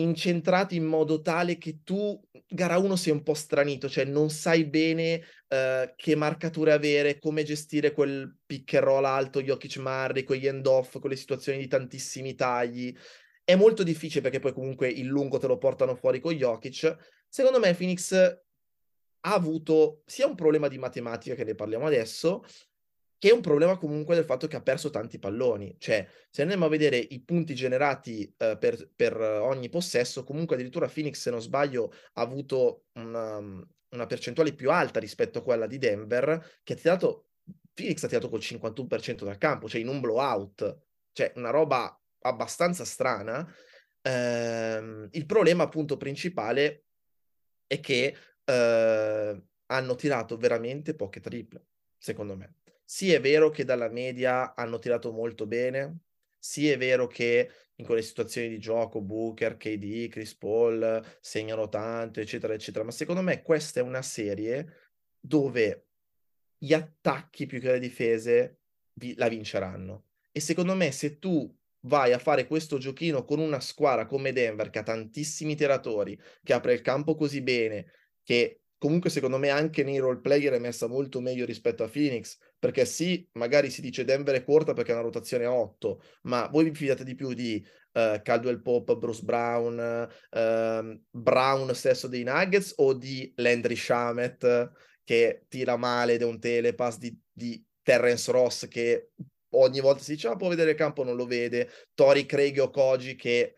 incentrati in modo tale che tu gara 1 sei un po' stranito, cioè non sai bene uh, che marcature avere, come gestire quel pick and roll alto, Jokic Marri, quegli end off, quelle situazioni di tantissimi tagli. È molto difficile perché poi comunque il lungo te lo portano fuori con Jokic. Secondo me Phoenix ha avuto sia un problema di matematica, che ne parliamo adesso, che un problema comunque del fatto che ha perso tanti palloni. Cioè, se andiamo a vedere i punti generati uh, per, per, ogni possesso, comunque addirittura Phoenix, se non sbaglio, ha avuto una, una, percentuale più alta rispetto a quella di Denver, che ha tirato, Phoenix ha tirato col 51% dal campo, cioè in un blowout. Cioè, una roba abbastanza strana. Uh, il problema appunto principale è che eh, hanno tirato veramente poche triple, secondo me. Sì, è vero che dalla media hanno tirato molto bene, sì, è vero che in quelle situazioni di gioco Booker, KD, Chris Paul segnano tanto, eccetera, eccetera, ma secondo me questa è una serie dove gli attacchi più che le difese vi- la vinceranno. E secondo me se tu vai a fare questo giochino con una squadra come Denver che ha tantissimi tiratori, che apre il campo così bene, che comunque secondo me anche nei role player è messa molto meglio rispetto a Phoenix, perché sì, magari si dice Denver è corta perché è una rotazione a 8, ma voi vi fidate di più di uh, Caldwell Pop, Bruce Brown, uh, Brown stesso dei Nuggets o di Landry Shamet che tira male ed è un telepass, di, di Terrence Ross che ogni volta si dice ah, può vedere il campo, non lo vede, Tori Craig o Koji che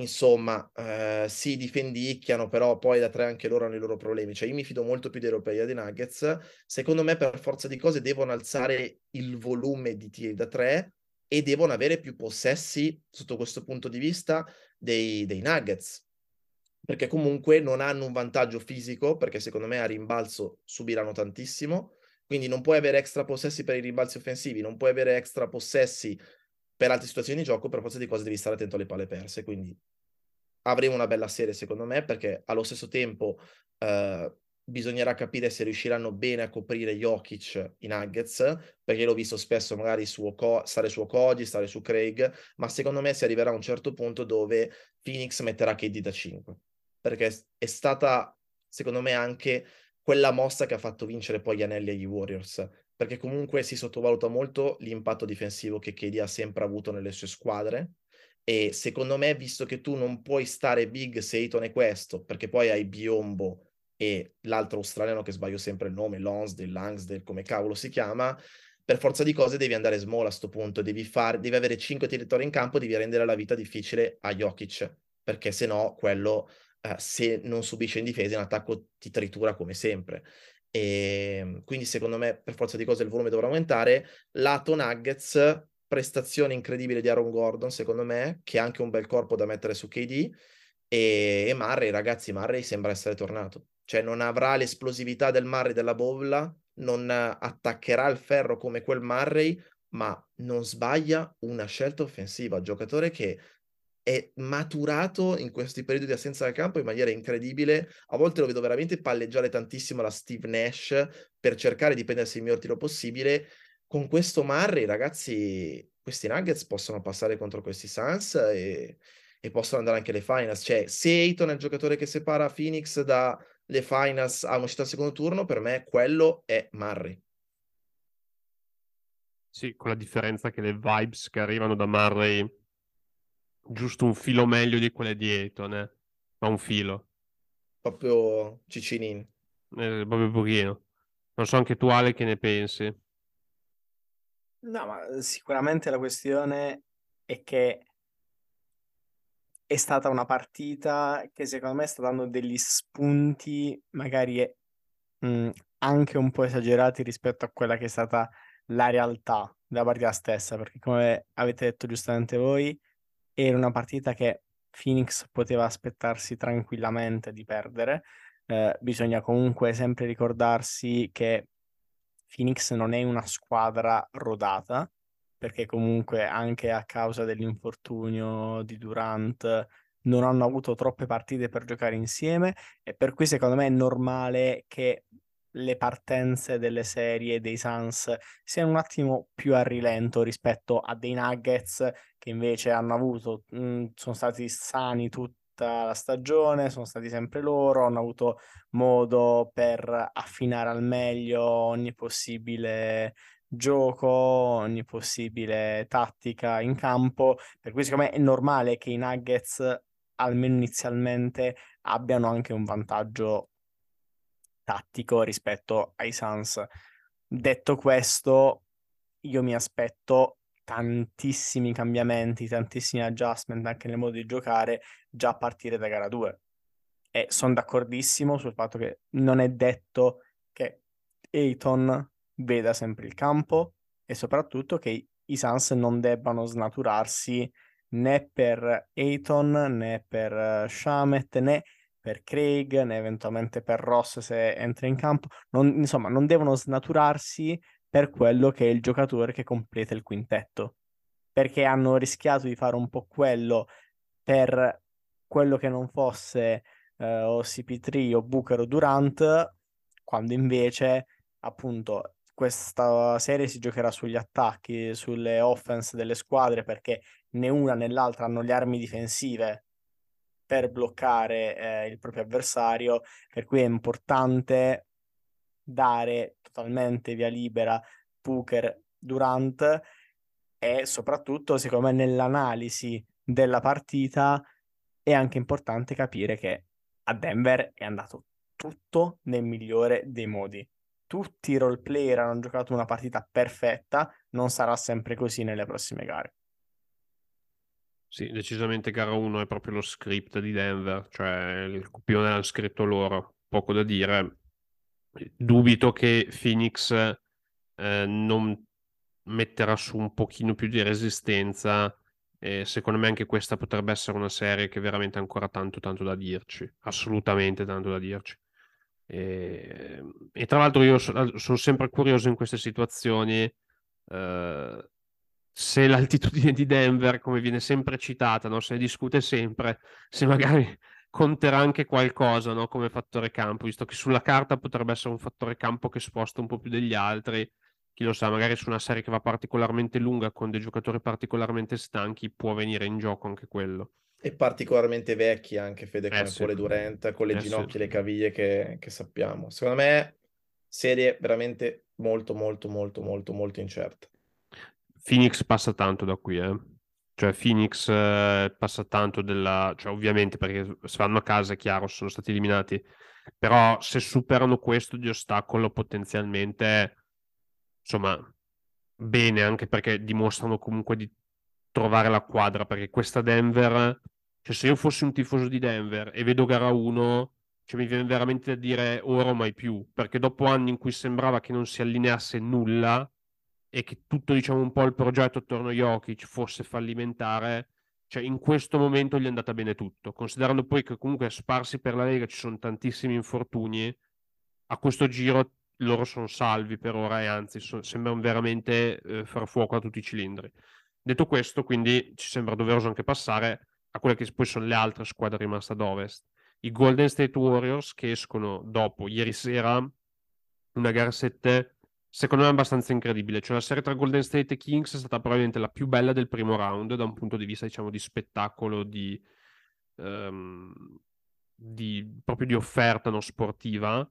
insomma eh, si difendicchiano, però poi da tre anche loro hanno i loro problemi. Cioè io mi fido molto più dei europei dei Nuggets, secondo me per forza di cose devono alzare il volume di tiri da tre e devono avere più possessi sotto questo punto di vista dei, dei Nuggets. Perché comunque non hanno un vantaggio fisico, perché secondo me a rimbalzo subiranno tantissimo, quindi non puoi avere extra possessi per i rimbalzi offensivi, non puoi avere extra possessi per altre situazioni di gioco, per forza di cose devi stare attento alle palle perse, quindi avremo una bella serie secondo me, perché allo stesso tempo eh, bisognerà capire se riusciranno bene a coprire Jokic i Nuggets, perché l'ho visto spesso magari su stare su Okoji, stare su Craig, ma secondo me si arriverà a un certo punto dove Phoenix metterà KD da 5 perché è stata, secondo me, anche quella mossa che ha fatto vincere poi gli anelli agli Warriors, perché comunque si sottovaluta molto l'impatto difensivo che KD ha sempre avuto nelle sue squadre, e secondo me, visto che tu non puoi stare big se Ayton è questo, perché poi hai Biombo e l'altro australiano che sbaglio sempre il nome, Lonsdale, Langsdale, come cavolo si chiama, per forza di cose devi andare small a questo punto, devi, fare, devi avere 5 tiratori in campo, devi rendere la vita difficile a Jokic, perché se no quello uh, se non subisce in difesa in attacco ti tritura come sempre. E ehm, quindi secondo me per forza di cose il volume dovrà aumentare. Lato Nuggets, prestazione incredibile di Aaron Gordon secondo me, che ha anche un bel corpo da mettere su KD. E, e Murray, ragazzi, Murray sembra essere tornato. Cioè non avrà l'esplosività del Murray della bolla, non attaccherà il ferro come quel Murray, ma non sbaglia una scelta offensiva. Giocatore che è maturato in questi periodi di assenza dal campo in maniera incredibile. A volte lo vedo veramente palleggiare tantissimo la Steve Nash per cercare di prendersi il miglior tiro possibile. Con questo Murray, ragazzi, questi Nuggets possono passare contro questi Suns e, e possono andare anche alle finals. Cioè, se Ayton è il giocatore che separa Phoenix dalle finals a un'uscita al secondo turno, per me quello è Murray. Sì, con la differenza che le vibes che arrivano da Murray giusto un filo meglio di quelle di Eton, eh? ma un filo. Proprio Cicinin. Eh, proprio pochino. Non so anche tu Ale che ne pensi. No, ma sicuramente la questione è che è stata una partita che secondo me sta dando degli spunti magari mh, mm, anche un po' esagerati rispetto a quella che è stata la realtà della partita stessa, perché come avete detto giustamente voi, era una partita che Phoenix poteva aspettarsi tranquillamente di perdere. Eh, bisogna comunque sempre ricordarsi che Phoenix non è una squadra rodata, perché comunque anche a causa dell'infortunio di Durant non hanno avuto troppe partite per giocare insieme e per cui secondo me è normale che le partenze delle serie dei Suns siano un attimo più a rilento rispetto a dei Nuggets che invece hanno avuto, mh, sono stati sani tutta la stagione, sono stati sempre loro, hanno avuto modo per affinare al meglio ogni possibile gioco, ogni possibile tattica in campo, per cui secondo me è normale che i Nuggets almeno inizialmente abbiano anche un vantaggio tattico rispetto ai Suns. Detto questo, io mi aspetto tantissimi cambiamenti, tantissimi adjustment anche nel modo di giocare già a partire da gara 2. E sono d'accordissimo sul fatto che non è detto che Ayton veda sempre il campo e soprattutto che i Suns non debbano snaturarsi né per Ayton né per Shamet né per Craig, né eventualmente per Ross se entra in campo. Non, insomma, non devono snaturarsi per quello che è il giocatore che completa il quintetto, perché hanno rischiato di fare un po' quello per quello che non fosse uh, o CP3 o Booker o Durant, quando invece appunto questa serie si giocherà sugli attacchi, sulle offense delle squadre, perché né una né l'altra hanno le armi difensive per bloccare eh, il proprio avversario, per cui è importante dare totalmente via libera Booker Durant e soprattutto secondo me nell'analisi della partita è anche importante capire che a Denver è andato tutto nel migliore dei modi. Tutti i role player hanno giocato una partita perfetta, non sarà sempre così nelle prossime gare. Sì, decisamente gara 1 è proprio lo script di Denver, cioè il copione l'hanno scritto loro, poco da dire. Dubito che Phoenix eh, non metterà su un pochino più di resistenza e secondo me anche questa potrebbe essere una serie che veramente ha ancora tanto tanto da dirci, assolutamente tanto da dirci. E, e tra l'altro io so, sono sempre curioso in queste situazioni eh, se l'altitudine di Denver, come viene sempre citata, no? se ne discute sempre, se magari conterà anche qualcosa no? come fattore campo, visto che sulla carta potrebbe essere un fattore campo che sposta un po' più degli altri chi lo sa, magari su una serie che va particolarmente lunga con dei giocatori particolarmente stanchi può venire in gioco anche quello. E particolarmente vecchi anche, Fede, eh sì. Pole Durant, con le eh ginocchia e sì. le caviglie che, che sappiamo. Secondo me, serie veramente molto, molto, molto, molto, molto incerta. Phoenix passa tanto da qui, eh. Cioè, Phoenix eh, passa tanto della... Cioè, ovviamente, perché se vanno a casa, è chiaro, sono stati eliminati. Però se superano questo di ostacolo, potenzialmente insomma, bene anche perché dimostrano comunque di trovare la quadra, perché questa Denver, cioè se io fossi un tifoso di Denver e vedo gara 1, cioè mi viene veramente da dire ora o mai più, perché dopo anni in cui sembrava che non si allineasse nulla e che tutto, diciamo, un po' il progetto attorno a Jokic fosse fallimentare, cioè in questo momento gli è andata bene tutto, considerando poi che comunque sparsi per la Lega ci sono tantissimi infortuni, a questo giro loro sono salvi per ora e anzi so, sembrano veramente eh, far fuoco a tutti i cilindri. Detto questo, quindi ci sembra doveroso anche passare a quelle che poi sono le altre squadre rimaste ad ovest. I Golden State Warriors che escono dopo ieri sera una gara 7 secondo me abbastanza incredibile. Cioè la serie tra Golden State e Kings è stata probabilmente la più bella del primo round da un punto di vista diciamo di spettacolo, di, um, di proprio di offerta non sportiva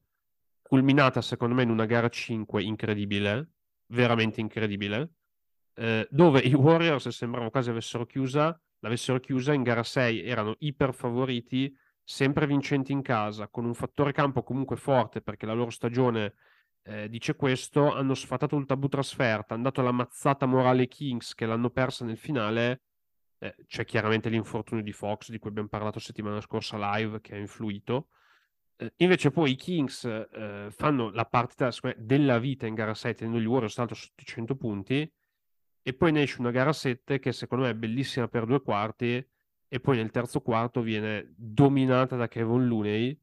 culminata secondo me in una gara 5 incredibile, veramente incredibile, eh, dove i Warriors sembrava quasi avessero chiusa, l'avessero chiusa in gara 6, erano iper favoriti, sempre vincenti in casa, con un fattore campo comunque forte perché la loro stagione eh, dice questo, hanno sfatato il tabù trasferta, hanno dato la mazzata morale ai Kings che l'hanno persa nel finale, eh, c'è chiaramente l'infortunio di Fox di cui abbiamo parlato settimana scorsa live che ha influito, eh, invece poi i Kings eh, fanno la partita della vita in gara 7, tenendo gli Warriors salto sotto i 100 punti, e poi ne esce una gara 7 che secondo me è bellissima per due quarti, e poi nel terzo quarto viene dominata da Kevin Looney,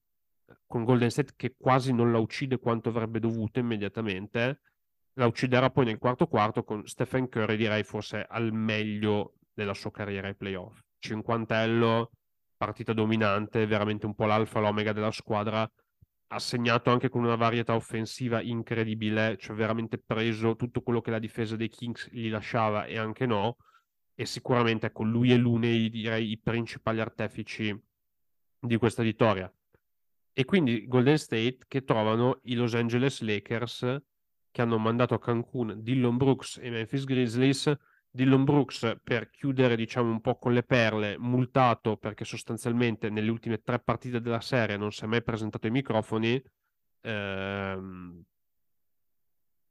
con Golden State che quasi non la uccide quanto avrebbe dovuto immediatamente, la ucciderà poi nel quarto quarto con Stephen Curry, direi forse al meglio della sua carriera ai playoff. Cinquantello, partita dominante, veramente un po' l'alfa e l'omega della squadra, ha segnato anche con una varietà offensiva incredibile, cioè veramente preso tutto quello che la difesa dei Kings gli lasciava e anche no, e sicuramente ecco, lui e Lune direi i principali artefici di questa vittoria. E quindi Golden State che trovano i Los Angeles Lakers che hanno mandato a Cancun Dillon Brooks e Memphis Grizzlies Dillon Brooks per chiudere diciamo un po' con le perle, multato perché sostanzialmente nelle ultime tre partite della serie non si è mai presentato ai microfoni. Ehm,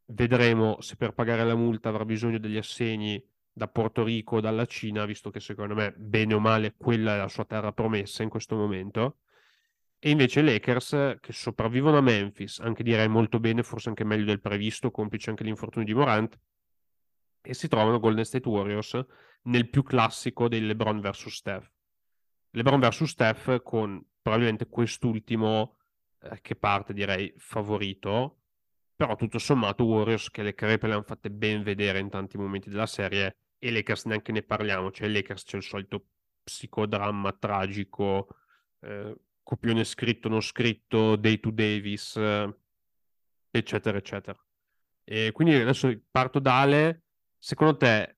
vedremo se per pagare la multa avrà bisogno degli assegni da Porto Rico o dalla Cina, visto che secondo me, bene o male, quella è la sua terra promessa in questo momento. E invece i Lakers, che sopravvivono a Memphis, anche direi molto bene, forse anche meglio del previsto, complice anche l'infortunio di Morant, e si trovano Golden State Warriors nel più classico dei LeBron vs Steph. LeBron vs Steph con probabilmente quest'ultimo eh, che parte direi favorito, però tutto sommato Warriors che le crepe le hanno fatte ben vedere in tanti momenti della serie e Lakers neanche ne parliamo, cioè Lakers c'è il solito psicodramma tragico, eh, copione scritto non scritto, day to Davis, eh, eccetera eccetera. E quindi adesso parto da Ale secondo te,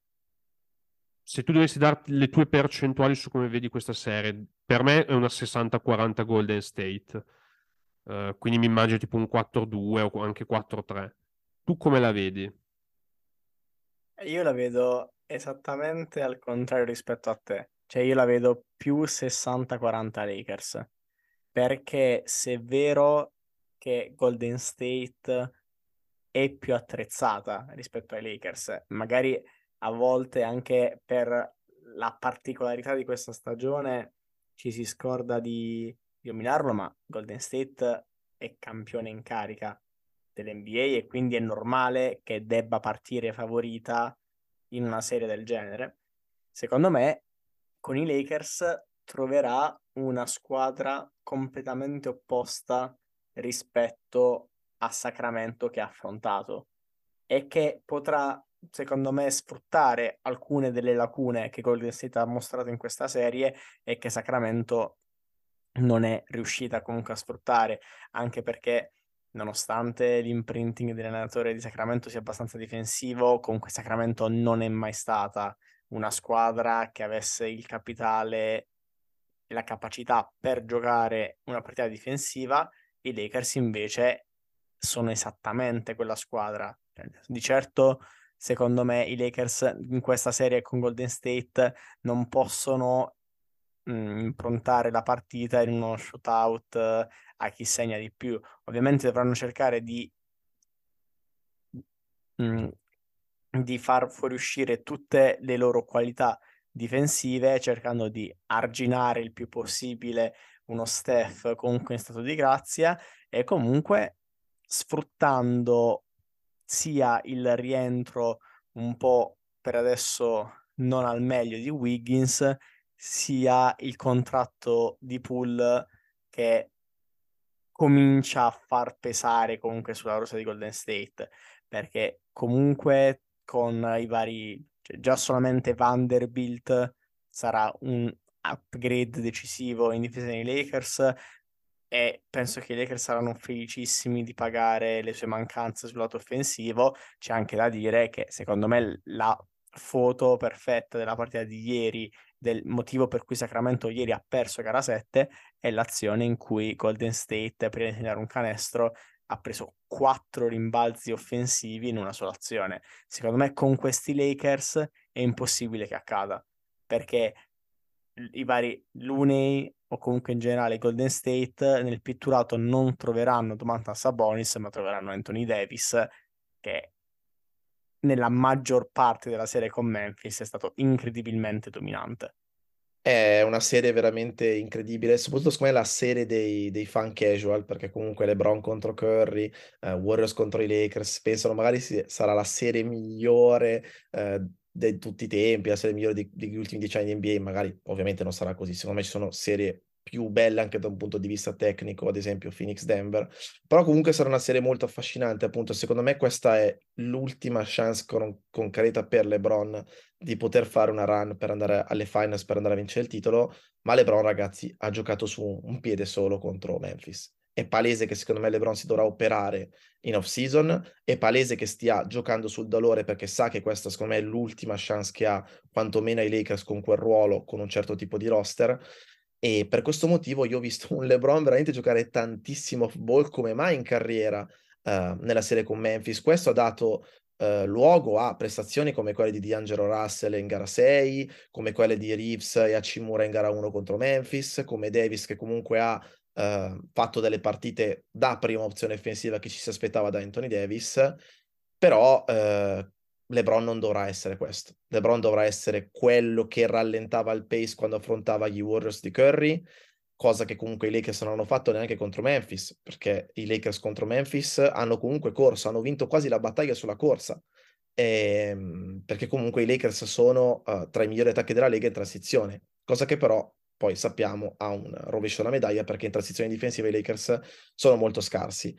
se tu dovessi darti le tue percentuali su come vedi questa serie, per me è una 60-40 Golden State. Uh, quindi mi immagino tipo un 4-2 o anche 4-3. Tu come la vedi? Io la vedo esattamente al contrario rispetto a te. Cioè io la vedo più 60-40 Lakers. Perché se è vero che Golden State è più attrezzata rispetto ai Lakers, magari a volte anche per la particolarità di questa stagione ci si scorda di, nominarlo, ma Golden State è campione in carica dell'NBA e quindi è normale che debba partire favorita in una serie del genere. Secondo me, con i Lakers troverà una squadra completamente opposta rispetto a Sacramento che ha affrontato e che potrà, secondo me, sfruttare alcune delle lacune che Golden State ha mostrato in questa serie e che Sacramento non è riuscita comunque a sfruttare, anche perché nonostante l'imprinting dell'allenatore di Sacramento sia abbastanza difensivo, comunque Sacramento non è mai stata una squadra che avesse il capitale e la capacità per giocare una partita difensiva, i Lakers invece sono esattamente quella squadra. Di certo, secondo me, i Lakers in questa serie con Golden State non possono mh, mm, improntare la partita in uno shootout uh, a chi segna di più. Ovviamente dovranno cercare di, mh, mm, di far fuoriuscire tutte le loro qualità difensive, cercando di arginare il più possibile uno Steph comunque in stato di grazia e comunque sfruttando sia il rientro un po' per adesso non al meglio di Wiggins, sia il contratto di Pool che comincia a far pesare comunque sulla rosa di Golden State, perché comunque con i vari cioè, già solamente Vanderbilt sarà un upgrade decisivo in difesa dei Lakers e penso che i Lakers saranno felicissimi di pagare le sue mancanze sul lato offensivo. C'è anche da dire che secondo me la foto perfetta della partita di ieri, del motivo per cui Sacramento ieri ha perso gara 7, è l'azione in cui Golden State, prima di segnare un canestro, ha preso quattro rimbalzi offensivi in una sola azione. Secondo me con questi Lakers è impossibile che accada, perché i vari Looney o comunque in generale Golden State nel pitturato non troveranno Domantas Sabonis, ma troveranno Anthony Davis, che nella maggior parte della serie con Memphis è stato incredibilmente dominante. È una serie veramente incredibile, soprattutto secondo me la serie dei, dei fan casual, perché comunque LeBron contro Curry, uh, Warriors contro i Lakers, pensano magari sarà la serie migliore uh, di tutti i tempi, la serie migliore di, degli ultimi dieci anni di NBA, magari ovviamente non sarà così, secondo me ci sono serie più belle anche da un punto di vista tecnico, ad esempio Phoenix Denver, però comunque sarà una serie molto affascinante, appunto, secondo me questa è l'ultima chance con, concreta per LeBron di poter fare una run per andare alle finals, per andare a vincere il titolo, ma LeBron ragazzi ha giocato su un piede solo contro Memphis. È palese che secondo me LeBron si dovrà operare in off season, è palese che stia giocando sul dolore perché sa che questa secondo me è l'ultima chance che ha quantomeno ai Lakers con quel ruolo, con un certo tipo di roster e per questo motivo io ho visto un LeBron veramente giocare tantissimo off-ball come mai in carriera uh, nella serie con Memphis. Questo ha dato uh, luogo a prestazioni come quelle di D'Angelo Russell in gara 6, come quelle di Reeves e Hachimura in gara 1 contro Memphis, come Davis che comunque ha uh, fatto delle partite da prima opzione offensiva che ci si aspettava da Anthony Davis. Però LeBron non dovrà essere questo. LeBron dovrà essere quello che rallentava il pace quando affrontava gli Warriors di Curry, cosa che comunque i Lakers non hanno fatto neanche contro Memphis, perché i Lakers contro Memphis hanno comunque corso, hanno vinto quasi la battaglia sulla corsa, e, ehm, perché comunque i Lakers sono uh, tra i migliori attacchi della Lega in transizione, cosa che però poi sappiamo ha un rovescio della medaglia perché in transizione difensiva i Lakers sono molto scarsi.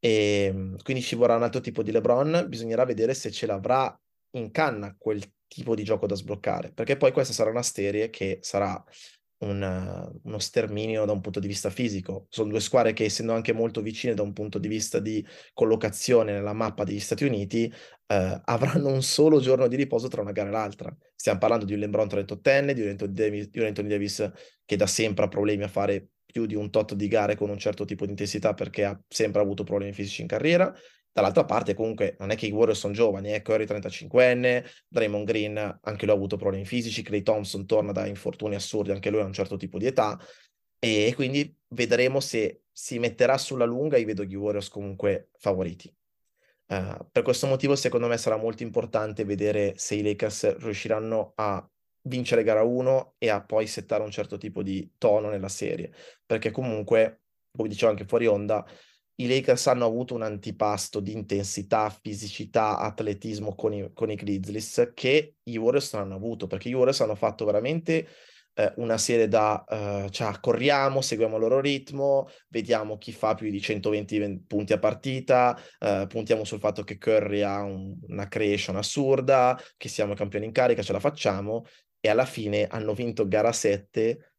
E ehm, quindi ci vorrà un altro tipo di LeBron, bisognerà vedere se ce l'avrà in canna quel tipo di gioco da sbloccare, perché poi questa sarà una serie che sarà un, uno sterminio da un punto di vista fisico. Sono due squadre che, essendo anche molto vicine da un punto di vista di collocazione nella mappa degli Stati Uniti, eh, avranno un solo giorno di riposo tra una gara e l'altra. Stiamo parlando di un LeBron 38enne, di un Anthony Davis, di un Anthony Davis che da sempre ha problemi a fare più di un tot di gare con un certo tipo di intensità perché ha sempre avuto problemi fisici in carriera. Dall'altra parte, comunque, non è che i Warriors sono giovani, eh? Curry 35enne, Draymond Green anche lui ha avuto problemi fisici, Clay Thompson torna da infortuni assurdi, anche lui a un certo tipo di età. e quindi vedremo se si metterà sulla lunga, io vedo gli Warriors comunque favoriti. Uh, per questo motivo secondo me sarà molto importante vedere se i Lakers riusciranno a vincere gara 1 e a poi settare un certo tipo di tono nella serie, perché comunque, come dicevo anche fuori onda, i Lakers hanno avuto un antipasto di intensità, fisicità, atletismo con i, con i Grizzlies che i Warriors non hanno avuto, perché i Warriors hanno fatto veramente eh, una serie da, uh, cioè, corriamo, seguiamo il loro ritmo, vediamo chi fa più di 120 punti a partita, uh, puntiamo sul fatto che Curry ha un, una creation assurda, che siamo campioni in carica, ce la facciamo, e alla fine hanno vinto gara 7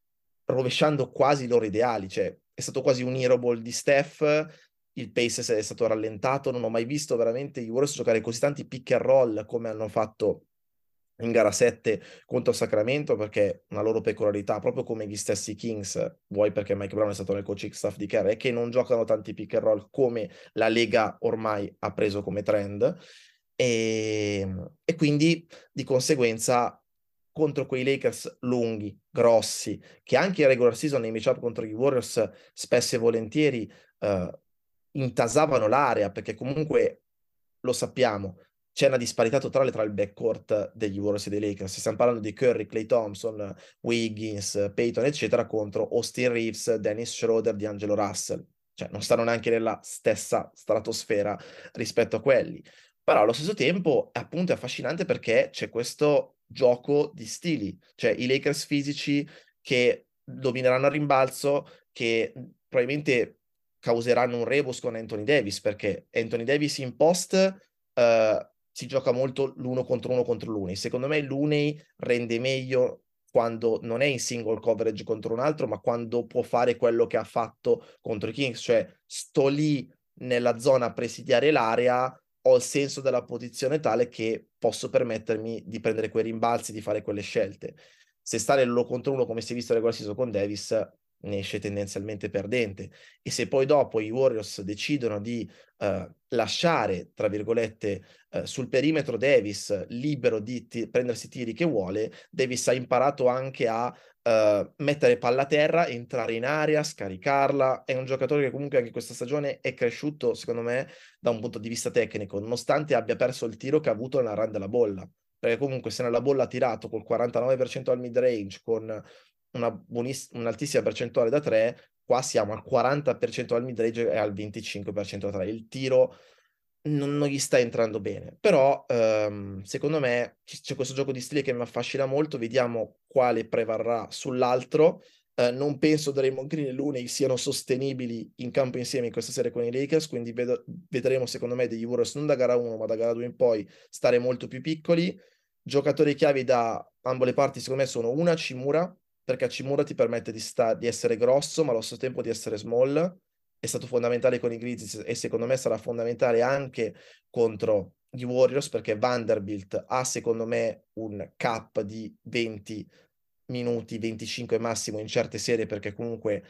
rovesciando quasi i loro ideali, cioè è stato quasi un hero ball di Steph, il pace è stato rallentato, non ho mai visto veramente i Warriors giocare così tanti pick and roll come hanno fatto in gara 7 contro Sacramento perché una loro peculiarità, proprio come gli stessi Kings, vuoi perché Mike Brown è stato nel coaching staff di Kerr, è che non giocano tanti pick and roll come la Lega ormai ha preso come trend. E, e quindi di conseguenza contro quei Lakers lunghi, grossi, che anche in regular season nei matchup contro i Warriors spesso e volentieri uh, intasavano l'area, perché comunque lo sappiamo, c'è una disparità totale tra il backcourt degli Warriors e dei Lakers. Stiamo parlando di Curry, Clay Thompson, Wiggins, Peyton, eccetera, contro Austin Reeves, Dennis Schroeder, D'Angelo Russell. Cioè, non stanno neanche nella stessa stratosfera rispetto a quelli. Però allo stesso tempo, appunto, è affascinante perché c'è questo gioco di stili. Cioè, i Lakers fisici che domineranno a rimbalzo, che probabilmente causeranno un rebus con Anthony Davis, perché Anthony Davis in post... Uh, si gioca molto l'uno contro uno contro l'Uni. Secondo me l'Uni rende meglio quando non è in single coverage contro un altro, ma quando può fare quello che ha fatto contro i Kings, cioè sto lì nella zona a presidiare l'area, ho il senso della posizione tale che posso permettermi di prendere quei rimbalzi, di fare quelle scelte. Se stare l'uno contro uno, come si è visto nel season con Davis, ne esce tendenzialmente perdente. E se poi dopo i Warriors decidono di uh, lasciare, tra virgolette, uh, sul perimetro Davis libero di t- prendersi i tiri che vuole, Davis ha imparato anche a uh, mettere palla a terra, entrare in area, scaricarla. È un giocatore che comunque anche questa stagione è cresciuto, secondo me, da un punto di vista tecnico, nonostante abbia perso il tiro che ha avuto nella run della bolla perché comunque se nella bolla ha tirato col 49% al mid range, con una buoniss- un'altissima percentuale da 3, qua siamo al 40% al mid-range e al 25% da 3. Il tiro non, non, gli sta entrando bene, però um, secondo me c'è questo gioco di stile che mi affascina molto, vediamo quale prevarrà sull'altro. Uh, non penso Draymond Green e Looney siano sostenibili in campo insieme in questa serie con i Lakers, quindi ved- vedremo secondo me degli Warriors non da gara 1 ma da gara 2 in poi stare molto più piccoli. Giocatori chiavi da ambo le parti secondo me sono una Cimura, perché Hachimura ti permette di, sta- di essere grosso, ma allo stesso tempo di essere small. È stato fondamentale con i Grizzlies e secondo me sarà fondamentale anche contro gli Warriors perché Vanderbilt ha secondo me un cap di 20 minuti, 25 massimo in certe serie perché comunque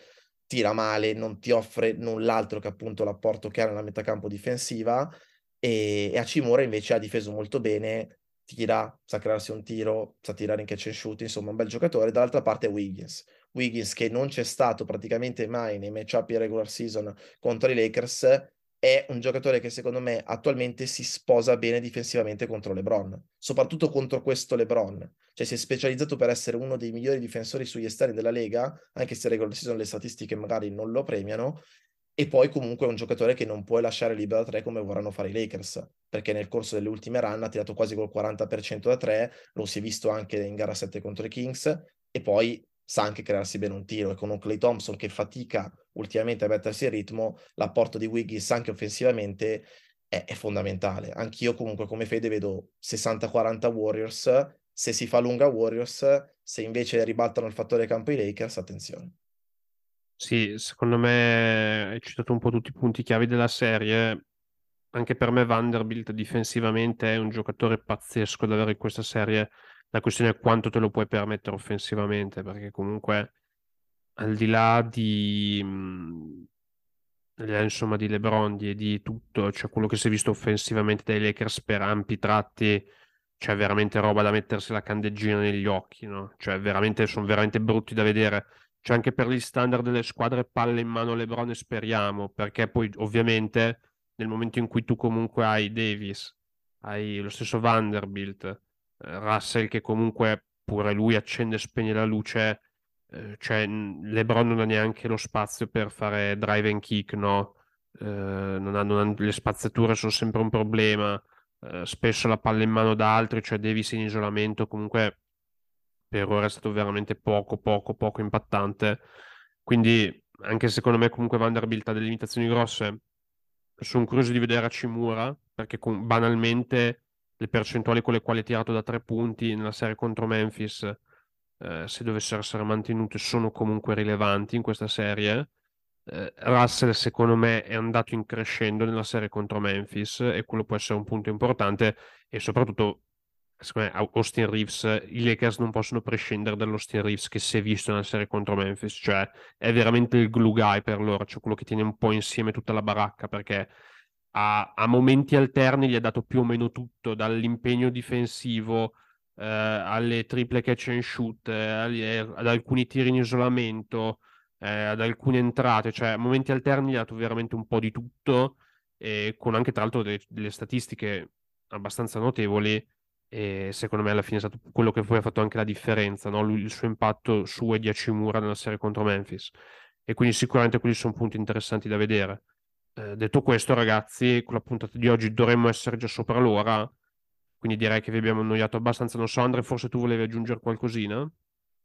tira male, non ti offre null'altro che appunto l'apporto che ha nella metacampo difensiva e, e Hachimura invece ha difeso molto bene tira, sa crearsi un tiro, sa tirare in catch and shoot, insomma un bel giocatore. Dall'altra parte Wiggins. Wiggins che non c'è stato praticamente mai nei matchup in regular season contro i Lakers è un giocatore che secondo me attualmente si sposa bene difensivamente contro LeBron, soprattutto contro questo LeBron. Cioè si è specializzato per essere uno dei migliori difensori sugli esterni della Lega, anche se regular season le statistiche magari non lo premiano, e poi comunque è un giocatore che non puoi lasciare libero da 3 come vorranno fare i Lakers, perché nel corso delle ultime run ha tirato quasi col 40% da 3, lo si è visto anche in gara 7 contro i Kings, e poi sa anche crearsi bene un tiro, e con un Clay Thompson che fatica ultimamente a mettersi in ritmo, l'apporto di Wiggins anche offensivamente è, è fondamentale. Anch'io comunque come Fede vedo 60-40 Warriors, se si fa lunga Warriors, se invece ribaltano il fattore campo i Lakers, attenzione. Sì, secondo me hai citato un po' tutti i punti chiavi della serie. Anche per me Vanderbilt difensivamente è un giocatore pazzesco da avere in questa serie. La questione è quanto te lo puoi permettere offensivamente, perché comunque al di là di, insomma, di LeBron e di tutto, cioè quello che si è visto offensivamente dai Lakers per ampi tratti, c'è veramente roba da mettersi la candeggina negli occhi, no? Cioè veramente, sono veramente brutti da vedere cioè anche per gli standard delle squadre palle in mano LeBron e speriamo, perché poi ovviamente nel momento in cui tu comunque hai Davis, hai lo stesso Vanderbilt, Russell che comunque pure lui accende e spegne la luce, eh, cioè LeBron non ha neanche lo spazio per fare drive and kick, no? Eh, non ha, non ha, le spazzature sono sempre un problema, eh, spesso la palla in mano da altri, cioè Davis in isolamento, comunque per ora è stato veramente poco, poco, poco impattante. Quindi anche secondo me comunque Vanderbilt ha delle limitazioni grosse. Sono curioso di vedere a Cimura, perché banalmente le percentuali con le quali ha tirato da tre punti nella serie contro Memphis, eh, se dovessero essere mantenute, sono comunque rilevanti in questa serie. Eh, Russell, secondo me, è andato in crescendo nella serie contro Memphis e quello può essere un punto importante. E soprattutto, secondo me, Austin Reeves, i Lakers non possono prescindere dall'Austin Reeves che si è visto nella serie contro Memphis, cioè è veramente il glue guy per loro, cioè quello che tiene un po' insieme tutta la baracca perché a, a momenti alterni gli ha dato più o meno tutto, dall'impegno difensivo eh, alle triple catch and shoot, eh, ad alcuni tiri in isolamento, eh, ad alcune entrate, cioè a momenti alterni gli ha dato veramente un po' di tutto, con anche tra l'altro delle, delle statistiche abbastanza notevoli. E secondo me alla fine è stato quello che poi ha fatto anche la differenza, no? Lui, il suo impatto su e di Hachimura nella serie contro Memphis. E quindi sicuramente quelli sono punti interessanti da vedere. Eh, detto questo, ragazzi, con la puntata di oggi dovremmo essere già sopra l'ora, quindi direi che vi abbiamo annoiato abbastanza. Non so, Andre, forse tu volevi aggiungere qualcosina?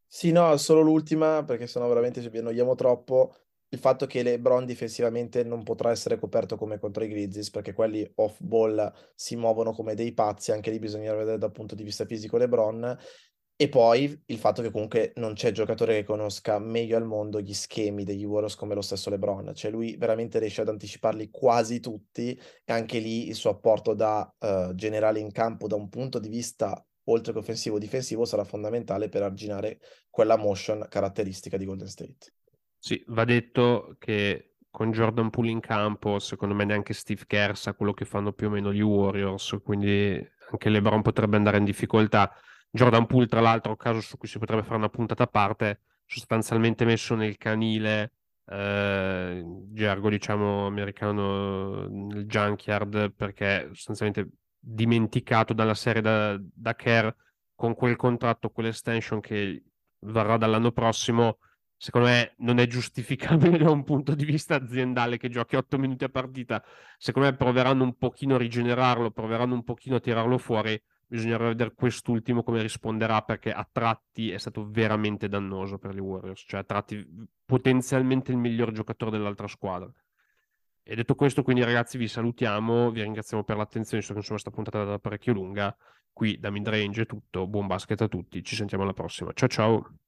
Sì, no, solo l'ultima, perché sennò veramente ci annoiamo troppo. Il fatto che LeBron difensivamente non potrà essere coperto come contro i Grizzlies, perché quelli off ball si muovono come dei pazzi, anche lì bisogna vedere dal punto di vista fisico LeBron. E poi il fatto che comunque non c'è giocatore che conosca meglio al mondo gli schemi degli Warriors come lo stesso LeBron, cioè lui veramente riesce ad anticiparli quasi tutti e anche lì il suo apporto da uh, generale in campo da un punto di vista oltre che offensivo-difensivo sarà fondamentale per arginare quella motion caratteristica di Golden State. Sì, va detto che con Jordan Poole in campo, secondo me neanche Steve Kerr sa quello che fanno più o meno gli Warriors, quindi anche LeBron potrebbe andare in difficoltà Jordan Poole, tra l'altro, caso su cui si potrebbe fare una puntata a parte, sostanzialmente messo nel canile, eh, gergo diciamo americano, nel junkyard, perché sostanzialmente dimenticato dalla serie da, da Kerr con quel contratto, quell'extension che varrà dall'anno prossimo, secondo me non è giustificabile da un punto di vista aziendale che giochi 8 minuti a partita. Secondo me proveranno un pochino a rigenerarlo, proveranno un pochino a tirarlo fuori bisognerà vedere quest'ultimo come risponderà perché a tratti è stato veramente dannoso per gli Warriors, cioè a tratti potenzialmente il miglior giocatore dell'altra squadra. E detto questo, quindi ragazzi vi salutiamo, vi ringraziamo per l'attenzione, so che insomma questa puntata stata parecchio lunga, qui da Midrange è tutto, buon basket a tutti, ci sentiamo alla prossima, ciao ciao!